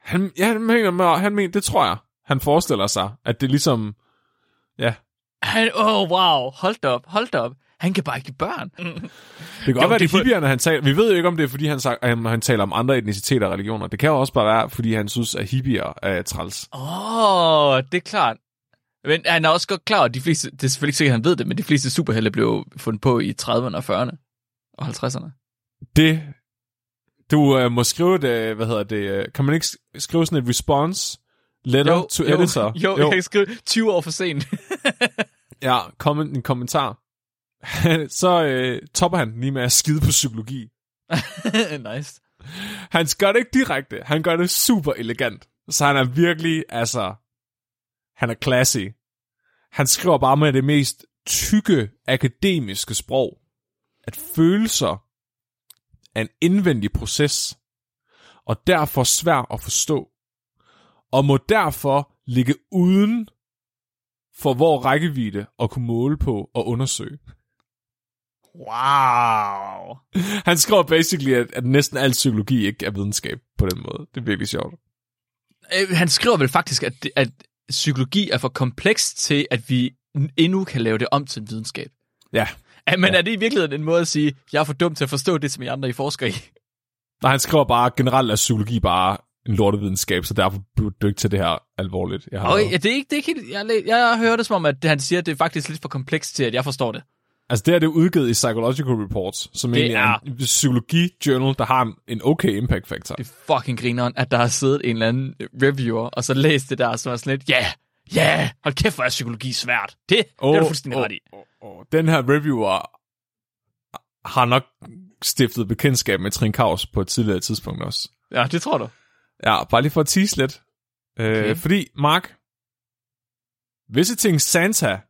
Han, ja, han mener, med- han mener, det tror jeg. Han forestiller sig, at det ligesom, ja, Han, oh, wow, hold da op, hold da op. Han kan bare ikke lide børn. det kan godt Jo, være, det er er hippierne, han taler. Vi ved jo ikke, om det er, fordi han, sagt, at han taler om andre etniciteter og religioner. Det kan jo også bare være, fordi han synes, at hippier er træls. Åh, oh, det er klart. Men han er også godt klar, at de fleste, det er selvfølgelig ikke sikkert, at han ved det, men de fleste superhelte blev fundet på i 30'erne og 40'erne og 50'erne. Det, du øh, må skrive det, hvad hedder det, øh, kan man ikke sk- skrive sådan et response letter to jo, editor? Jo, jo, jeg kan skrive 20 år for sent. Ja, comment, en kommentar. så øh, topper han lige med at skide på psykologi. nice. Han gør det ikke direkte, han gør det super elegant. Så han er virkelig, altså, han er classy. Han skriver bare med det mest tykke akademiske sprog, at følelser er en indvendig proces, og derfor svær at forstå, og må derfor ligge uden for hvor rækkevidde at kunne måle på og undersøge. Wow. Han skriver basically, at, at næsten al psykologi ikke er videnskab på den måde. Det er virkelig sjovt. Øh, Han skriver vel faktisk, at, at psykologi er for kompleks til, at vi endnu kan lave det om til en videnskab. Ja. Ja, men er det i virkeligheden en måde at sige, jeg er for dum til at forstå det, som I andre I forsker i? Nej, han skriver bare, generelt er psykologi bare en lortevidenskab, så derfor burde du ikke til det her alvorligt. Jeg har lavet. ja, det er ikke, det er ikke helt, jeg, jeg hører det som om, at han siger, at det er faktisk lidt for komplekst til, at jeg forstår det. Altså, det her det er udgivet i Psychological Reports, som Det egentlig er en psykologi-journal, der har en, en okay impact factor. Det er fucking grineren, at der har siddet en eller anden reviewer, og så læst det der, som er sådan lidt, ja, yeah, ja, yeah, hold kæft, hvor er psykologi svært. Det, oh, det er du fuldstændig oh, ret i. Oh, oh. Den her reviewer har nok stiftet bekendtskab med Trine Kaus på et tidligere tidspunkt også. Ja, det tror du. Ja, bare lige for at tease lidt. Okay. Okay. Øh, fordi, Mark, visiting Santa,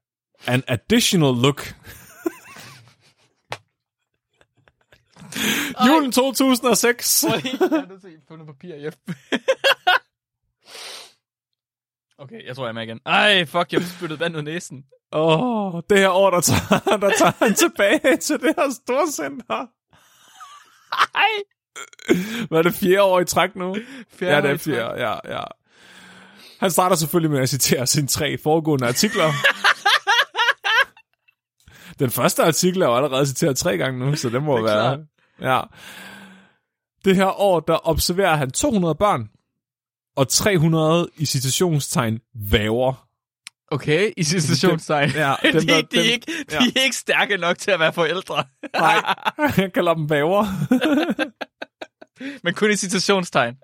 an additional look. Julen 2006. Prøv lige, jeg er nødt til at få noget papir hjem. Okay, jeg tror, jeg er med igen. Ej, fuck, jeg spyttede vand ud næsen. Åh, oh, det her år, der tager, der tager han tilbage til det her storcenter. Ej, Hvad er det, fjerde år i træk nu? Fjerde ja, det er fjerde, ja, ja. Han starter selvfølgelig med at citere sine tre foregående artikler. Den første artikel er jo allerede citeret tre gange nu, så det må Det være... Ja. Det her år, der observerer han 200 børn, og 300 i citationstegn væver. Okay, i situationstegn. Ja, de, dem, de, der- de, dem- er ikke, de ja. er ikke stærke nok til at være forældre. Nej, han kalder dem væver. Men kun i situationstegn.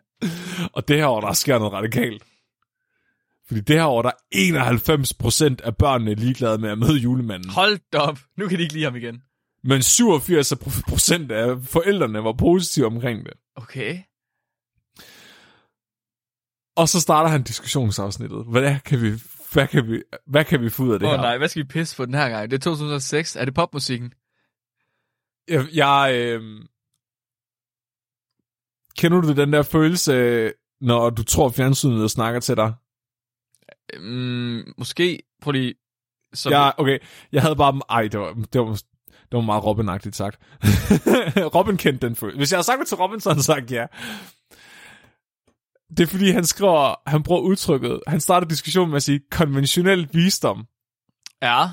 Og det her år, der sker noget radikalt. Fordi det her år, der er 91% af børnene ligeglade med at møde julemanden. Hold da op. Nu kan de ikke lide ham igen. Men 87% af forældrene var positive omkring det. Okay. Og så starter han diskussionsafsnittet. Hvad kan vi, hvad kan vi, hvad kan vi få ud af det Åh her? oh, nej, hvad skal vi pisse på den her gang? Det er 2006. Er det popmusikken? Jeg, jeg øh... Kender du den der følelse, når du tror, fjernsynet snakker til dig? Mm, måske. Prøv lige. Så Ja, okay. Jeg havde bare... Ej, det var, det var, det var meget Robin-agtigt sagt. Robin kendte den følelse. Hvis jeg havde sagt det til Robin, så havde han sagt ja. Det er fordi, han skriver... Han bruger udtrykket... Han starter diskussionen med at sige, konventionel visdom Ja.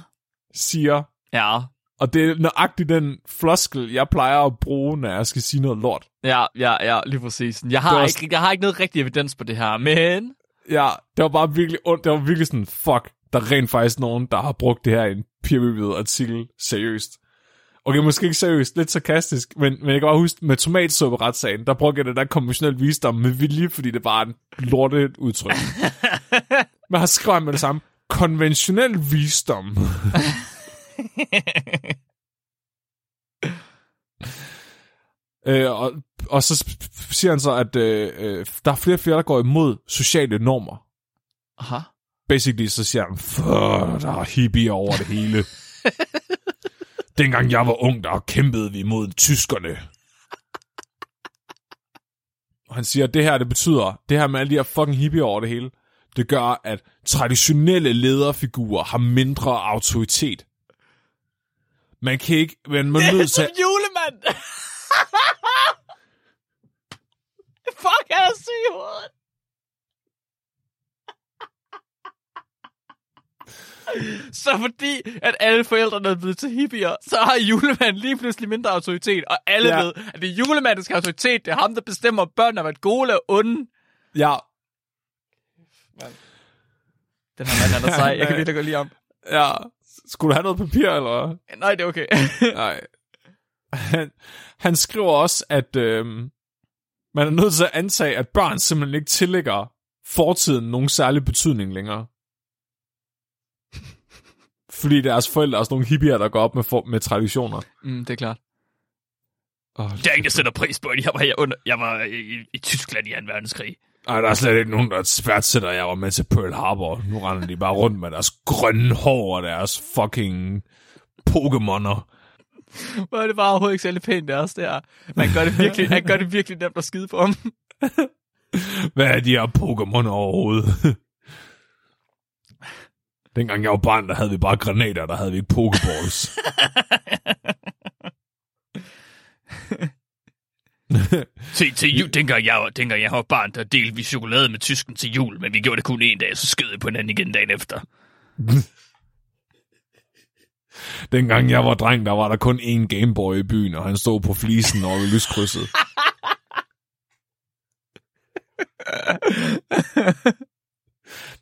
siger... Ja. Og det er nøjagtigt den floskel, jeg plejer at bruge, når jeg skal sige noget lort. Ja, ja, ja, lige præcis. Jeg Det har, var ikke, jeg har ikke noget rigtig evidens på det her, men... Ja, det var bare virkelig ondt. Det var virkelig sådan, fuck, der er rent faktisk nogen, der har brugt det her i en peer-reviewed artikel seriøst. Okay, måske ikke seriøst, lidt sarkastisk, men, men jeg kan bare huske, med tomatsuppe-retssagen, der brugte jeg det der konventionel visdom med vilje, fordi det bare er en lortet udtryk. men har skrevet med det samme, konventionel visdom. øh, og, og så siger han så, at øh, øh, der er flere og flere, der går imod sociale normer. Aha. Basically så siger han, "Fuck, der er hippie over det hele. Dengang jeg var ung, der kæmpede vi mod tyskerne. Og han siger, at det her, det betyder, det her med alle de her fucking hippie over det hele, det gør, at traditionelle lederfigurer har mindre autoritet. Man kan ikke, men man er nødt til, Som julemand! Fuck, jeg er syg i hovedet. Så fordi, at alle forældrene er blevet til hippier, så har julemanden lige pludselig mindre autoritet, og alle Ja. ved, at det er julemanden, der skal have autoritet. Det er ham, der bestemmer, om børn har været gode eller onde. ja, Den her mand, han er sej. Jeg kan virkelig godt lide ham. ja, skulle du have noget papir, eller? Nej, det er okay. Nej. Han, han skriver også, at øhm, man er nødt til at antage, at børn simpelthen ikke tillægger fortiden nogen særlig betydning længere. Fordi deres forældre er sådan nogle hippier, der går op med, for, med traditioner. mm, det er klart. Oh, Det er ikke, jeg sætter pris på, at jeg var, jeg under, jeg var i, i Tyskland i 2. verdenskrig. Ej, der er slet ikke nogen, der værdsætter, jeg var med til Pearl Harbor. Nu render de bare rundt med deres grønne hår og deres fucking Pokémoner. Hvor er det bare overhovedet ikke særlig pænt, det er også der. Man gør det virkelig, han gør det virkelig nemt at skide på ham. Hvad er de her Pokémon overhovedet? Dengang jeg var barn, der havde vi bare granater, der havde vi ikke Pokeballs. til, til jul, dengang jeg, var, dengang jeg var barn, der delte vi chokolade med tysken til jul, men vi gjorde det kun en dag, så skød vi på hinanden igen dagen efter. Dengang jeg var dreng, der var der kun én Gameboy i byen, og han stod på flisen over lyskrydset.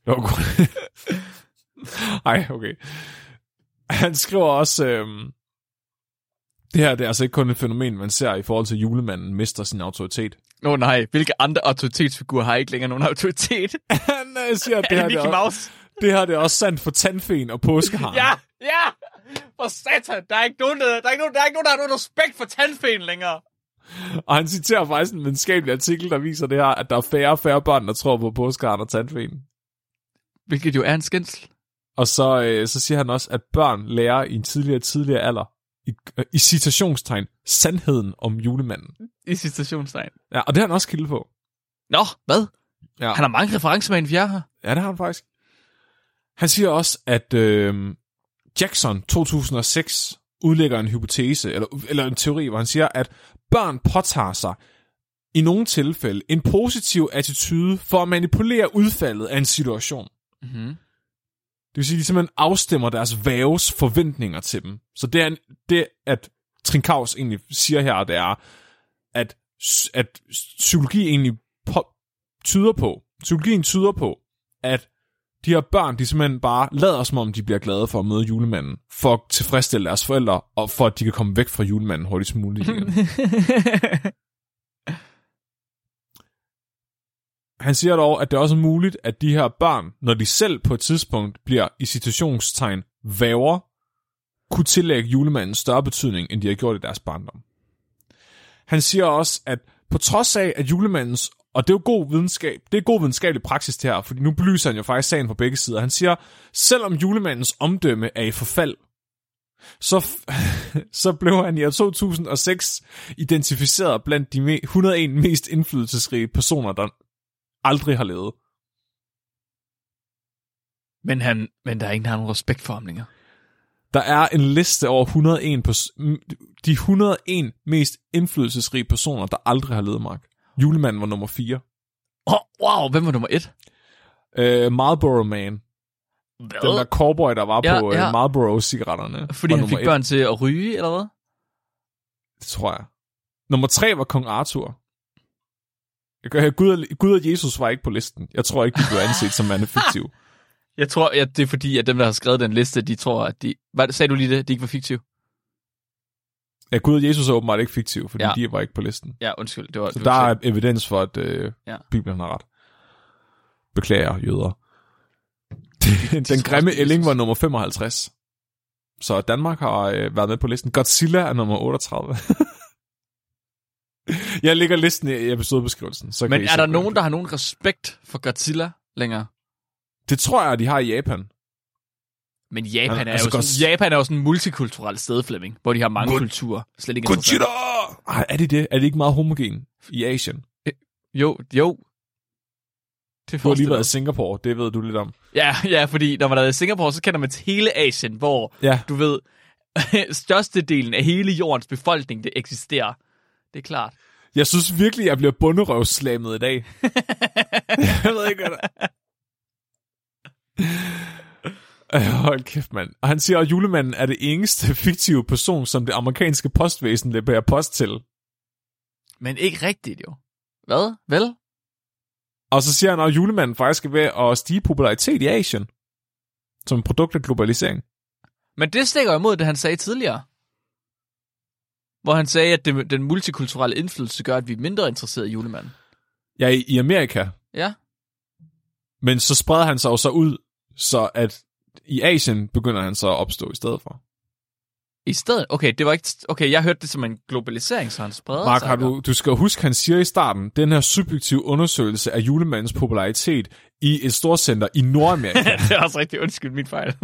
Det var kun... Ej, okay. Han skriver også, øhm, det her det er altså ikke kun et fænomen, man ser i forhold til julemanden mister sin autoritet. Nå oh, nej, hvilke andre autoritetsfigurer har ikke længere nogen autoritet? Han øh, siger, at det, er her, det er, Mouse? det her det er også sandt for tandfen og påskeharen. Ja, ja! For satan, der er ikke nogen, der, der, er ikke nogen, der, er ikke nogen, der har nogen respekt for tandfen længere. Og han citerer faktisk en videnskabelig artikel, der viser det her, at der er færre og færre børn, der tror på påskeharen og tandfen. Hvilket jo er en skændsel. Og så, øh, så siger han også, at børn lærer i en tidligere tidligere alder, i, øh, i citationstegn, sandheden om julemanden. I citationstegn. Ja, og det har han også kilde på. Nå, hvad? Ja. Han har mange referencer med en fjerde her. Ja, det har han faktisk. Han siger også, at øh, Jackson 2006 udlægger en hypotese, eller, eller en teori, hvor han siger, at børn påtager sig i nogle tilfælde en positiv attitude for at manipulere udfaldet af en situation. Mm-hmm. Det vil sige, at de simpelthen afstemmer deres væves forventninger til dem. Så det, er, det at Trinkaus egentlig siger her, det er, at, at psykologi egentlig på, tyder på, psykologien tyder på, at de her børn, de simpelthen bare lader som om, de bliver glade for at møde julemanden, for at tilfredsstille deres forældre, og for at de kan komme væk fra julemanden hurtigst muligt igen. Han siger dog, at det også er muligt, at de her børn, når de selv på et tidspunkt bliver i situationstegn væver, kunne tillægge julemanden større betydning, end de har gjort i deres barndom. Han siger også, at på trods af, at julemandens, og det er jo god videnskab, det er god videnskabelig praksis det her, fordi nu belyser han jo faktisk sagen på begge sider. Han siger, selvom julemandens omdømme er i forfald, så, så blev han i år 2006 identificeret blandt de 101 mest indflydelsesrige personer, der aldrig har levet. Men, han, men der er ingen, der har nogen respekt for ham længere. Der er en liste over 101 de 101 mest indflydelsesrige personer, der aldrig har levet, Mark. Julemanden var nummer 4. Oh, wow, hvem var nummer 1? Uh, Marlboro Man. Hvad? Den der cowboy, der var Ja, på ja. uh, Marlboro-cigaretterne. Fordi han fik et. børn til at ryge, eller hvad? Det tror jeg. Nummer 3 var Kong Arthur. Gud og, Gud og Jesus var ikke på listen. Jeg tror ikke, de blev anset som værende. Jeg tror, ja, det er fordi, at dem, der har skrevet den liste, de tror, at de... Hvad, sagde du lige det? De ikke var fiktive? Ja, Gud og Jesus er åbenbart ikke fiktiv, fordi Ja. de var ikke på listen. Ja, undskyld. Det var, Så det der er evidens for, at øh, Ja. Bibelen har ret. Beklager, jøder. Den tror grimme ælling var nummer 55. Så Danmark har øh, været med på listen. Godzilla er nummer 38. Jeg lægger listen i episodebeskrivelsen. Så Men kan I er der nogen, der har nogen respekt for Godzilla længere? Det tror jeg, de har i Japan. Men Japan, Altså, er, jo Godz- sådan, Japan er jo sådan en multikulturelt sted, Flemming, hvor de har mange God- kulturer. Slet ikke Godzilla! Ej, er det det? Er det ikke meget homogen i Asien? Jo, jo. Det Du har lige været i Singapore, det ved du lidt om. Ja, ja, fordi når man er i Singapore, så kender man til hele Asien, hvor Ja, du ved, størstedelen af hele jordens befolkning, det eksisterer. Det er klart. jeg synes virkelig, jeg bliver bunderøvslammet i dag. jeg ved ikke, hvad der... Hold kæft, mand. Og han siger, at julemanden er det eneste fiktive person, som det amerikanske postvæsen leverer post til. Men ikke rigtigt, jo. Hvad? Vel? Og så siger han, at julemanden faktisk er ved at stige popularitet i Asien. Som produkt af globalisering. Men det stikker imod det, han sagde tidligere. Hvor han sagde, at det, den multikulturelle indflydelse gør, at vi er mindre interesserede i julemanden. Ja, i, i Amerika. Ja. Men så spreder han sig jo så ud, så at i Asien begynder han så at opstå i stedet for. I stedet? Okay, det var ikke... Okay, jeg hørte det som en globalisering, så han spreder Mark, sig. eller? du, du skal huske, han siger i starten, den her subjektive undersøgelse af julemandens popularitet i et storcenter i Nordamerika. det er også rigtig undskyld min fejl.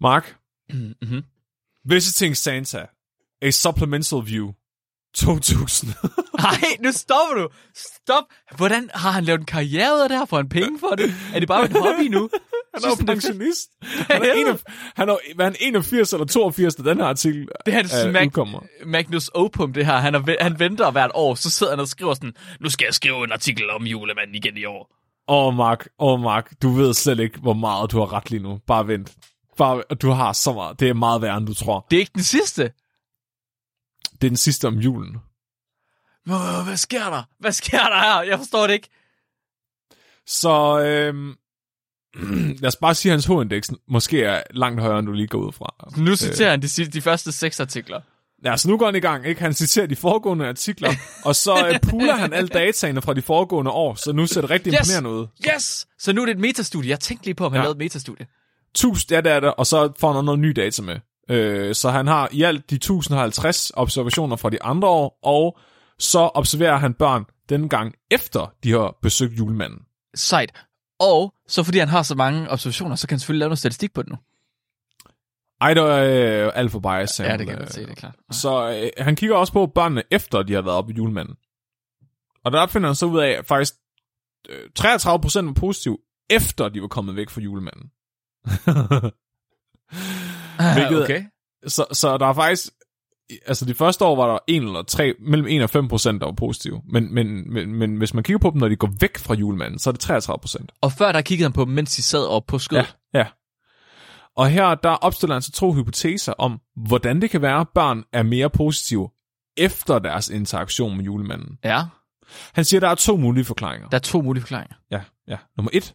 Mark, mm-hmm. visiting Santa, a supplemental view. 2000. Nej, nu stopper du. Stop. Hvordan har han lavet en karriere ud af det her? Får han penge for det? Er det bare en hobby nu? Han er jo pensionist. Han er, en af, han er, hvad er han 81 eller 82, da den her artikel Det er hans øh, Mag- udkommer. Magnus Opum, det her. Han, er, han venter hvert år, så sidder han og skriver sådan, nu skal jeg skrive en artikel om julemanden igen i år. Åh, oh, Mark, åh, oh, Mark, du ved slet ikke, hvor meget du har ret lige nu. Bare vent. Bare, du har så meget. Det er meget værre, end du tror. Det er ikke den sidste. Det er den sidste om julen. Hvad, hvad sker der? Hvad sker der her? Jeg forstår det ikke. Så øhm, lad os bare sige, at hans H-indeks måske er langt højere, end du lige går ud fra. Nu citerer han de, de første seks artikler. Ja, så nu går han i gang, ikke? Han citerer de foregående artikler, og så øh, puler han alle dataene fra de foregående år, så nu ser det rigtig Yes! imponerende ud. Yes! Så nu er det et metastudie. Jeg tænkte lige på, om han Ja. lavede et metastudie. 1000, ja, det er det, og så får han noget ny data med. Øh, så han har i alt de 1050 observationer fra de andre år, og så observerer han børn den gang efter de har besøgt julemanden. Sejt. Og så fordi han har så mange observationer, så kan han selvfølgelig lave noget statistik på det nu. Ej, det er øh, alt for bias. Ja, det kan man se, det er klart. Så øh, han kigger også på børnene efter, de har været oppe i julemanden. Og der finder han så ud af, at faktisk øh, 33% var positiv, efter de var kommet væk fra julemanden. Hvilket- okay. så, så der er faktisk... Altså, de første år var der en eller tre, mellem 1 og 5 procent, der var positive. Men, men, men, men hvis man kigger på dem, når de går væk fra julemanden, så er det 33 procent. Og før der kiggede han på dem, mens de sad oppe på skødet. Ja, ja. Og her, der opstiller han så to hypoteser om, hvordan det kan være, at børn er mere positive efter deres interaktion med julemanden. ja. Han siger, at der er to mulige forklaringer. Der er to mulige forklaringer. Ja, ja. Nummer et.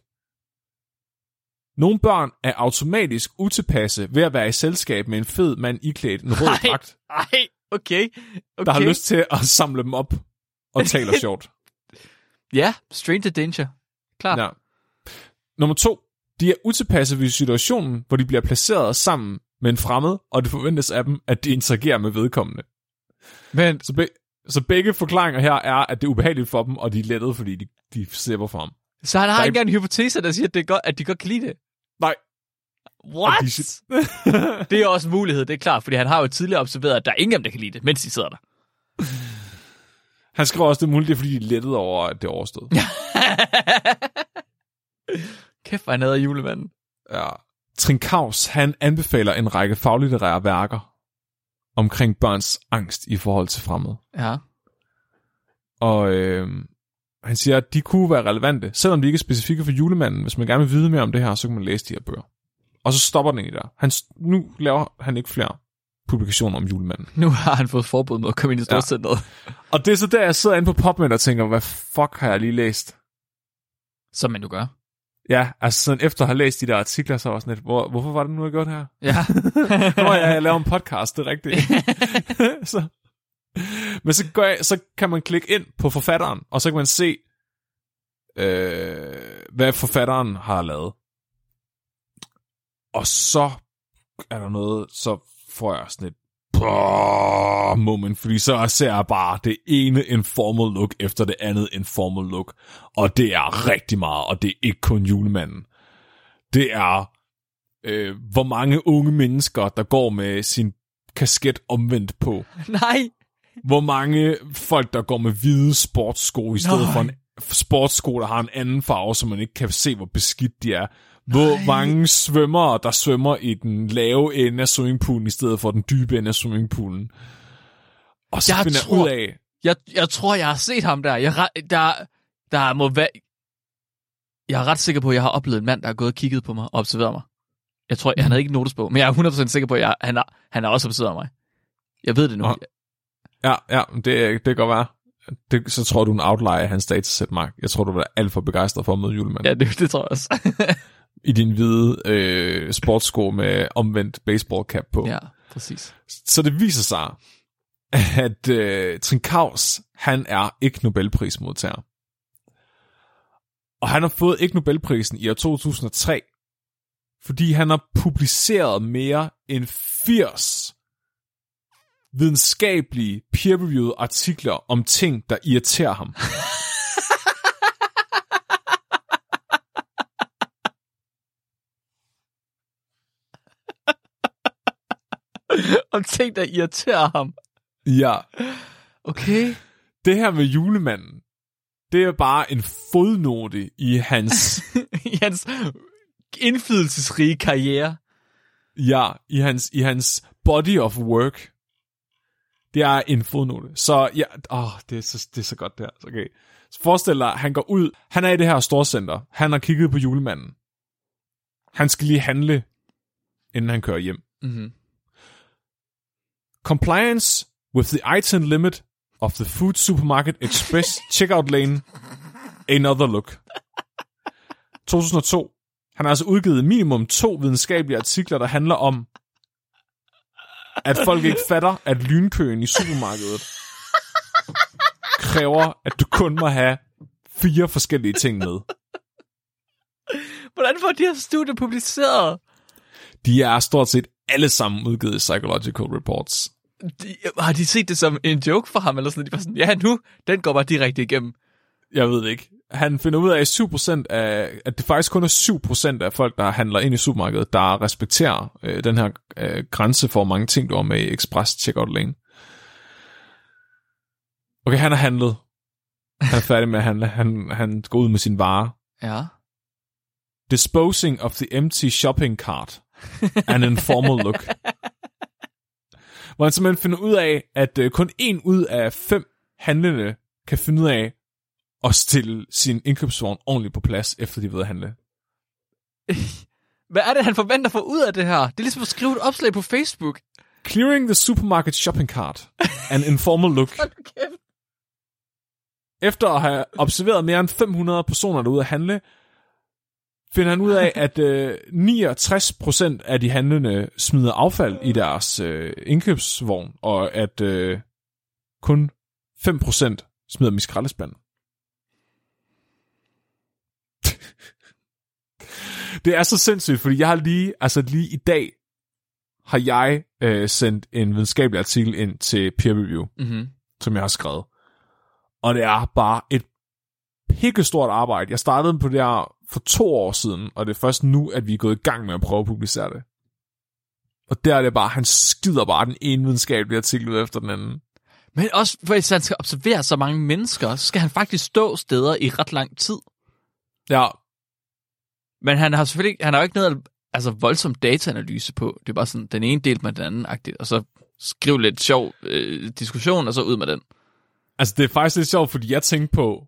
Nogle børn er automatisk utilpasse ved at være i selskab med en fed mand iklædt en rød Nej. dragt, Ej, okay. okay. der har lyst til at samle dem op og taler sjovt. Ja, stranger danger. Klart. Ja. Nummer to. De er utilpasse ved situationen, hvor de bliver placeret sammen med en fremmed, og det forventes af dem, at de interagerer med vedkommende. Men Så, be- så begge forklaringer her er, at det er ubehageligt for dem, og de er lettet, fordi de, de slipper for ham. så han har ikke engang en hypotese, der siger, at, det er godt, at de godt kan lide det. Nej. What? Det er også en mulighed, det er klart, fordi han har jo tidligere observeret, at der er ingen af dem, der kan lide det, mens de sidder der. Han skriver også, det er muligt, det er, fordi de er lettet over, at det er overstået. Kæft, hvor han havde julemanden. Ja. Trinkaus, han anbefaler en række faglitterære værker omkring børns angst i forhold til fremmede. Ja. Og øh, han siger, at de kunne være relevante, selvom de ikke er specifikke for julemanden. Hvis man gerne vil vide mere om det her, så kan man læse de her bøger. Og så stopper den egentlig der. Han, nu laver han ikke flere publikationer om julemanden. Nu har han fået forbud mod at komme ind i storcenteret. Ja. Og det er så der, jeg sidder inde på PubMed og tænker, hvad fuck har jeg lige læst? Som man nu gør. Ja, altså sådan efter at have læst de der artikler, så var sådan lidt, hvor, hvorfor var det nu, jeg gjorde det her? Ja. Nå ja, jeg laver en podcast, det er rigtigt. så. Men så, går jeg, så kan man klikke ind på forfatteren, og så kan man se, øh, hvad forfatteren har lavet. Og så er der noget, så får jeg sådan et moment, fordi så ser jeg bare det ene informal look efter det andet informal look. Og det er rigtig meget, og det er ikke kun julemanden. Det er, øh, hvor mange unge mennesker, der går med sin kasket omvendt på. Nej. Hvor mange folk, der går med hvide sportssko, i stedet Nej. for en sportssko, der har en anden farve, så man ikke kan se, hvor beskidt de er. Hvor Nej. mange svømmere, der svømmer i den lave ende af swimmingpoolen, i stedet for den dybe ende af swimmingpoolen. Og så Jeg finder tror- ud af, Jeg, jeg tror, jeg har set ham der. Jeg, er der, der må være... Jeg er ret sikker på, at jeg har oplevet en mand, der har gået og kigget på mig og observeret mig. Jeg tror, han havde ikke en notesbog, men jeg er 100% sikker på, at jeg, han, har, han har også observeret mig. Jeg ved det nu. Og- ja, ja, det, det kan godt være. Det, så tror du en outlier af hans datasæt, Mark. Jeg tror, du var alt for begejstret for at møde julemanden. Ja, det, det tror jeg også. I din hvide øh, sportssko med omvendt baseball cap på. ja, præcis. Så det viser sig, at øh, Trinkaus, han er ikke Nobelprismodtager. Og han har fået ikke Nobelprisen i år 2003, fordi han har publiceret mere end 80 videnskabelige peer-reviewede artikler om ting, der irriterer ham. Om ting, der irriterer ham. Ja, Okay. Det her med julemanden, det er bare en fodnote i hans, I hans indflydelsesrige karriere. ja, i hans, i hans body of work. Det er en fodnote. Så ja, åh, det er så, det er så godt det her. Okay. Så forestil dig, han går ud, han er i det her storcenter, han har kigget på julemanden. Han skal lige handle, inden han kører hjem. Mm-hmm. Compliance with the item limit of the food supermarket express checkout lane. Another look. 2002. Han har altså udgivet minimum to videnskabelige artikler, der handler om, at folk ikke fatter, at lynkøen i supermarkedet kræver, at du kun må have fire forskellige ting med. Hvordan får de her studier publiceret? De er stort set alle sammen udgivet i Psychological Reports. De, har de set det som en joke for ham, eller sådan? De var sådan, ja nu, den går bare direkte igennem. Jeg ved det ikke. Han finder ud af, at 7% af, at det faktisk kun er 7% af folk, der handler ind i supermarkedet, der respekterer øh, den her øh, grænse for, hvor mange ting, du har med i Express Checkout Lane. Okay, han har handlet. Han er færdig med at handle. Han, han går ud med sin varer. Ja. Disposing of the empty shopping cart. An informal look. Hvor han simpelthen finder ud af, at øh, kun en ud af fem handlende kan finde ud af at stille sin indkøbsvogn ordentligt på plads, efter de ved at handle. Hvad er det, han forventer for ud af det her? Det er ligesom at skrive et opslag på Facebook. Clearing the supermarket shopping cart. An informal look. Efter at have observeret mere end 500 personer derude at handle, finder han ud af, at øh, 69% af de handlende smider affald i deres øh, indkøbsvogn, og at øh, kun 5% smider dem i skraldespanden. Det er så sindssygt, fordi jeg har lige, altså lige i dag, har jeg øh, sendt en videnskabelig artikel ind til peer review, Mm-hmm. som jeg har skrevet. Og det er bare et pikkestort arbejde. Jeg startede på det her for to år siden, og det er først nu, at vi er gået i gang med at prøve at publicere det. Og der er det bare, han skider bare den ene videnskabelige artikel ud efter den anden. Men også, hvis han skal observere så mange mennesker, så skal han faktisk stå steder i ret lang tid. Ja, Men han har selvfølgelig han har jo ikke noget altså, voldsom dataanalyse på. Det er bare sådan, den ene del med den anden, agtigt, og så skriv lidt sjov øh, diskussion, og så ud med den. altså det er faktisk lidt sjovt, fordi jeg tænkte på,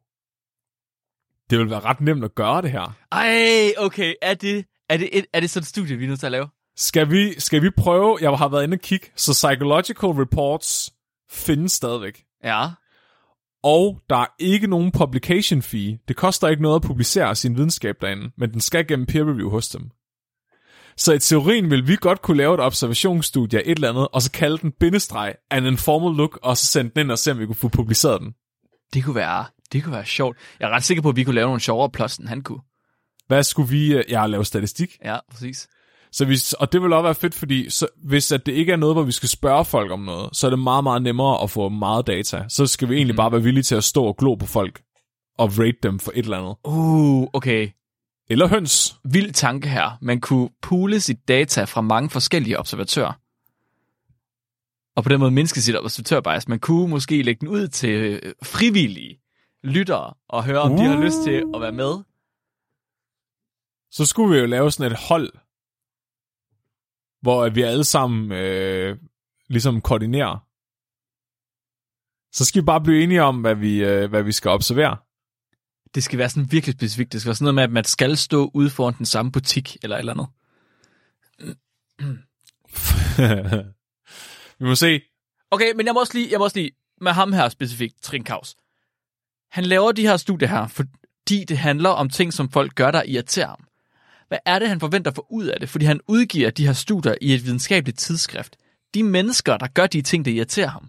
det vil være ret nemt at gøre det her. Ej, okay, er det, er det, et, er det sådan et studie, vi er nødt til at lave? Skal vi, skal vi prøve, jeg har været inde og kigge, så Psychological Reports findes stadigvæk. Ja. Og der er ikke nogen publication fee. Det koster ikke noget at publicere sin videnskab derinde, men den skal gennem peer review hos dem. Så i teorien vil vi godt kunne lave et observationsstudie af et eller andet, og så kalde den bindestreg an informal look, og så sende den ind og se, om vi kunne få publiceret den. Det kunne være, det kunne være sjovt. Jeg er ret sikker på, at vi kunne lave nogle sjovere plots, end han kunne. Hvad skulle vi... øh, Ja, lave statistik. Ja, præcis. Så hvis, og det vil også være fedt, fordi så, hvis at det ikke er noget, hvor vi skal spørge folk om noget, så er det meget, meget nemmere at få meget data. Så skal vi egentlig mm. bare være villige til at stå og glo på folk, og rate dem for et eller andet. Uh, okay. Eller høns. Vild tanke her. Man kunne poole sit data fra mange forskellige observatører. Og på den måde mindske sit observatørbias. Man kunne måske lægge den ud til øh, frivillige lyttere og høre, om uh. de har lyst til at være med. Så skulle vi jo lave sådan et hold, hvor vi alle sammen øh, ligesom koordinerer. Så skal vi bare blive enige om, hvad vi, øh, hvad vi skal observere. Det skal være sådan virkelig specifikt. Det skal være sådan noget med, at man skal stå ude foran den samme butik eller eller andet. vi må se. Okay, men jeg må også lige, jeg må også lige med ham her specifikt, Trinkaus. Han laver de her studier her, fordi det handler om ting, som folk gør, der irriterer ham. Hvad er det, han forventer for ud af det? Fordi han udgiver de her studier i et videnskabeligt tidsskrift. De mennesker, der gør de ting, der irriterer ham,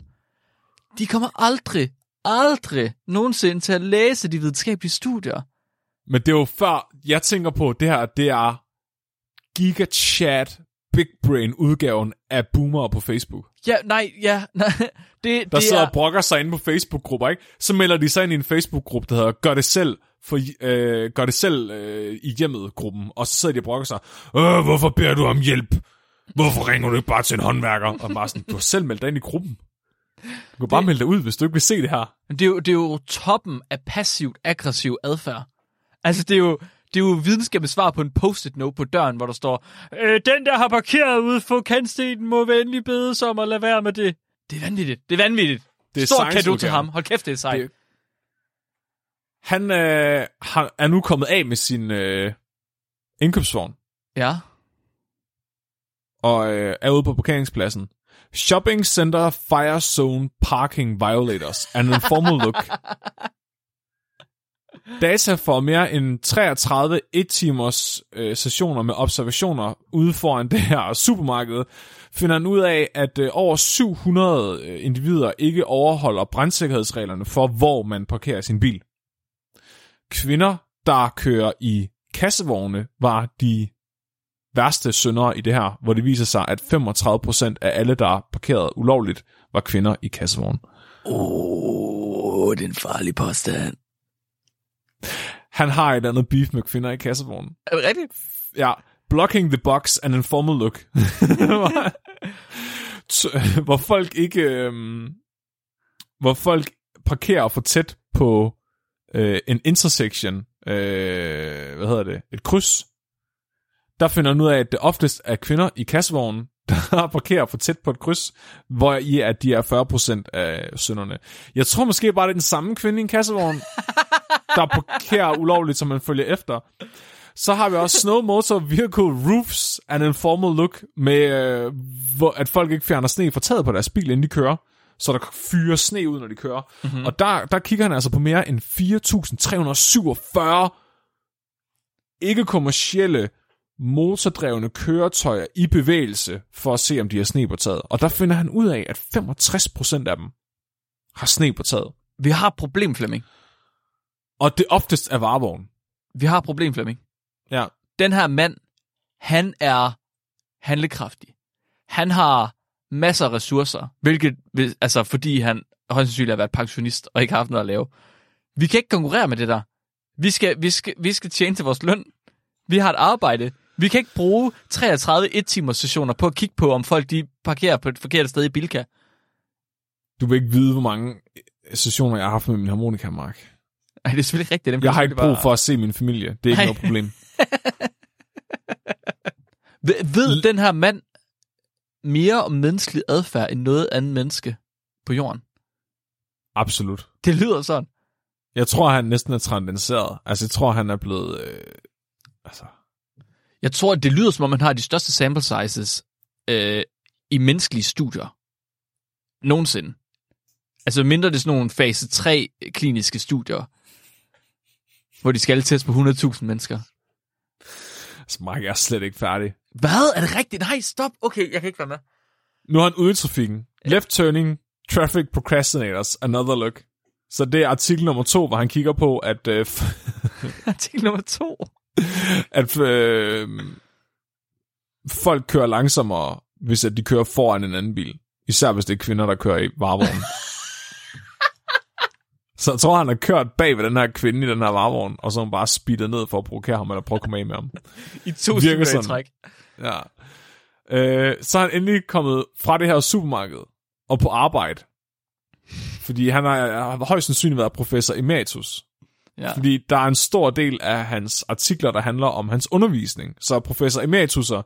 de kommer aldrig, aldrig nogensinde til at læse de videnskabelige studier. Men det er jo før, jeg tænker på, det her, det er GigaChat Big Brain udgaven af boomer på Facebook. Ja, nej, ja, nej. Det, Der det sidder er, og brokker sig inde på Facebook-grupper, ikke? Så melder de sig ind i en Facebook-gruppe, der hedder Gør det selv, for, øh, gør det selv øh, i hjemmet-gruppen. Og så sidder de og brokker sig. Øh, hvorfor beder du om hjælp? Hvorfor ringer du ikke bare til en håndværker? Og bare sådan, du har selv meldt dig ind i gruppen. Du kan bare Det- melde dig ud, hvis du ikke vil se det her. Det er jo, det er jo toppen af passivt aggressiv adfærd. Altså, det er jo, det er jo videnskabens svar på en post-it note på døren, hvor der står, øh, den der har parkeret ude for kantstenen, må venlig bedes om at lade være med det. Det er vanvittigt. Det er vanvittigt. Det er Stort science, kado til ham. Hold kæft, det er sejt. Det- Han øh, har, er nu kommet af med sin øh, indkøbsvogn, Ja. og øh, er ude på parkeringspladsen. Shopping Center Fire Zone Parking Violators and an Informal Look. Data for mere end 33 et-timers øh, sessioner med observationer ude foran det her supermarked, finder han ud af, at øh, over 700 øh, individer ikke overholder brandsikkerhedsreglerne for, hvor man parkerer sin bil. Kvinder, der kører i kassevogne, var de værste syndere i det her, hvor det viser sig, at 35% af alle, der parkerede ulovligt, var kvinder i kassevogne. Åh, oh, det er en farlig påstand. Han har et eller andet beef med kvinder i kassevognen. Er det rigtigt? Ja, blocking the box and informal look. Hvor folk ikke... Øhm, hvor folk parkerer for tæt på øh, en intersection, øh, hvad hedder det, et kryds, der finder han ud af, at det oftest er kvinder i kassevognen, der parkerer for tæt på et kryds, hvor i at de er 40% af synderne. Jeg tror måske bare, det er den samme kvinde i en kassevogn, der parkerer ulovligt, som man følger efter. Så har vi også Snow Motor Vehicle Roofs and Informal Look, med øh, hvor, at folk ikke fjerner sne fra taget på deres bil, inden de kører, så der fyrer sne ud, når de kører. Mm-hmm. Og der, der kigger han altså på mere end 4.347 ikke-kommercielle motordrevne køretøjer i bevægelse, for at se, om de har sne på taget. Og der finder han ud af, at 65% af dem har sne på taget. Vi har et problem, Flemming. Og det oftest er varevogn. Vi har et problem, Flemming. Ja. Den her mand, han er handlekraftig. Han har masser af ressourcer, hvilket, altså fordi han højst sandsynligt har været pensionist og ikke har haft noget at lave. Vi kan ikke konkurrere med det der. Vi skal, vi skal, vi skal tjene til vores løn. Vi har et arbejde. Vi kan ikke bruge 33 et-timers sessioner på at kigge på, om folk de parkerer på et forkert sted i Bilka. Du vil ikke vide, hvor mange sessioner jeg har haft med min harmonika, Mark. Nej, det er selvfølgelig rigtigt. Dem Jeg har ikke brug for at se min familie. Det er ikke Nej. noget problem. Ved, ved den her mand mere om menneskelig adfærd end noget andet menneske på jorden? Absolut. Det lyder sådan. Jeg tror, han næsten er transcenderet. Altså, jeg tror, han er blevet... Øh, altså, Jeg tror, det lyder som om, man har de største sample sizes øh, i menneskelige studier. Nogensinde. Altså mindre det er sådan nogle fase 3 kliniske studier, hvor de skal teste på 100.000 mennesker. Altså Mark, jeg er slet ikke færdig. Hvad? Er det rigtigt? Nej, stop. Okay, jeg kan ikke være med. Nu er han ude i trafikken. Left turning, traffic procrastinators, another look. Så det er artikel nummer to, hvor han kigger på, at, øh, Artikel nummer to. at øh, folk kører langsommere, hvis at de kører foran en anden bil. Især hvis det er kvinder, der kører i varevogn. så jeg tror, han har kørt bag ved den her kvinde i den her varevogn, og så har hun bare speedet ned for at provokere ham, eller prøve at komme af med ham. I to sådan. træk. Ja. Øh, så er han endelig kommet fra det her supermarked og på arbejde. Fordi han har, har højst sandsynligt været professor emeritus. Ja. Fordi der er en stor del af hans artikler, der handler om hans undervisning. Så professor emerituser,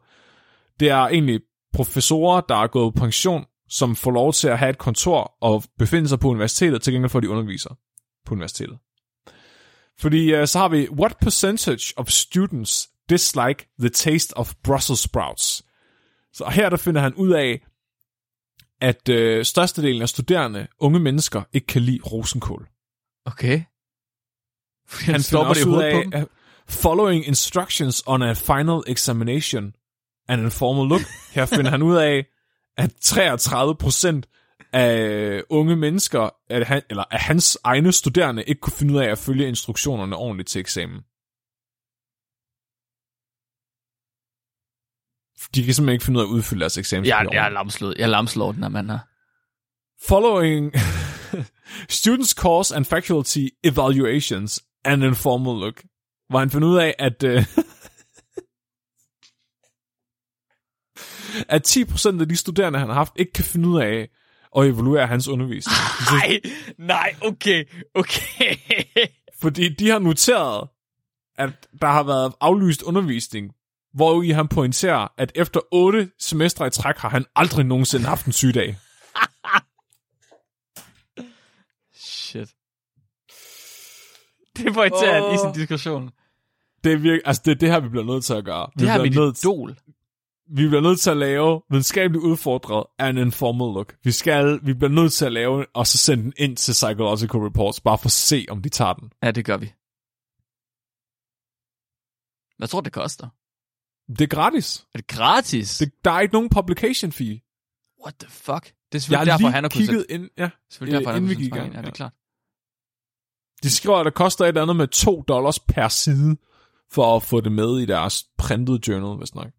det er egentlig professorer, der er gået på pension, som får lov til at have et kontor og befinde sig på universitetet, til gengæld for at de underviser på universitetet. Fordi uh, så har vi, what percentage of students dislike the taste of Brussels sprouts? Så her der finder han ud af, at øh, størstedelen af studerende, unge mennesker, ikke kan lide rosenkål. Okay. Han han stopper det i på af, dem. at following instructions on a final examination and informal look, her finder han ud af, at 33% af unge mennesker, at han, eller af hans egne studerende, ikke kunne finde ud af at følge instruktionerne ordentligt til eksamen. De kan simpelthen ikke finde ud af at udfylde deres eksamen. Jeg, jeg er lamslået. Jeg er lamslået, den her mand her. Following students course and faculty evaluations and informal look, hvor han finder ud af, at, uh, at 10% af de studerende, han har haft, ikke kan finde ud af og evaluere hans undervisning. Nej, nej, okay, okay. Fordi de har noteret, at der har været aflyst undervisning, hvor i han pointerer, at efter otte semestre i træk har han aldrig nogensinde haft en sygedag. Shit. Det pointerer han i sin diskussion. Det er, virke, altså det, er det her, vi bliver nødt til at gøre. Det her er mit nødt, idol. Vi bliver nødt til at lave videnskabeligt udfordret af en informal look. Vi, skal, vi bliver nødt til at lave, og så sende den ind til Psychological Reports, bare for at se, om de tager den. Ja, det gør vi. Hvad tror du, det koster? Det er gratis. Er det gratis? Det, der er ikke nogen publication fee. What the fuck? Det er selvfølgelig derfor, han har kunnet kigget ind, ja. selvfølgelig derfor, han inden kunnet vi gik i sætte gang, ja, det er klart. De skriver, at det koster et eller andet med 2 dollars per side, for at få det med i deres printed journal, hvis nok.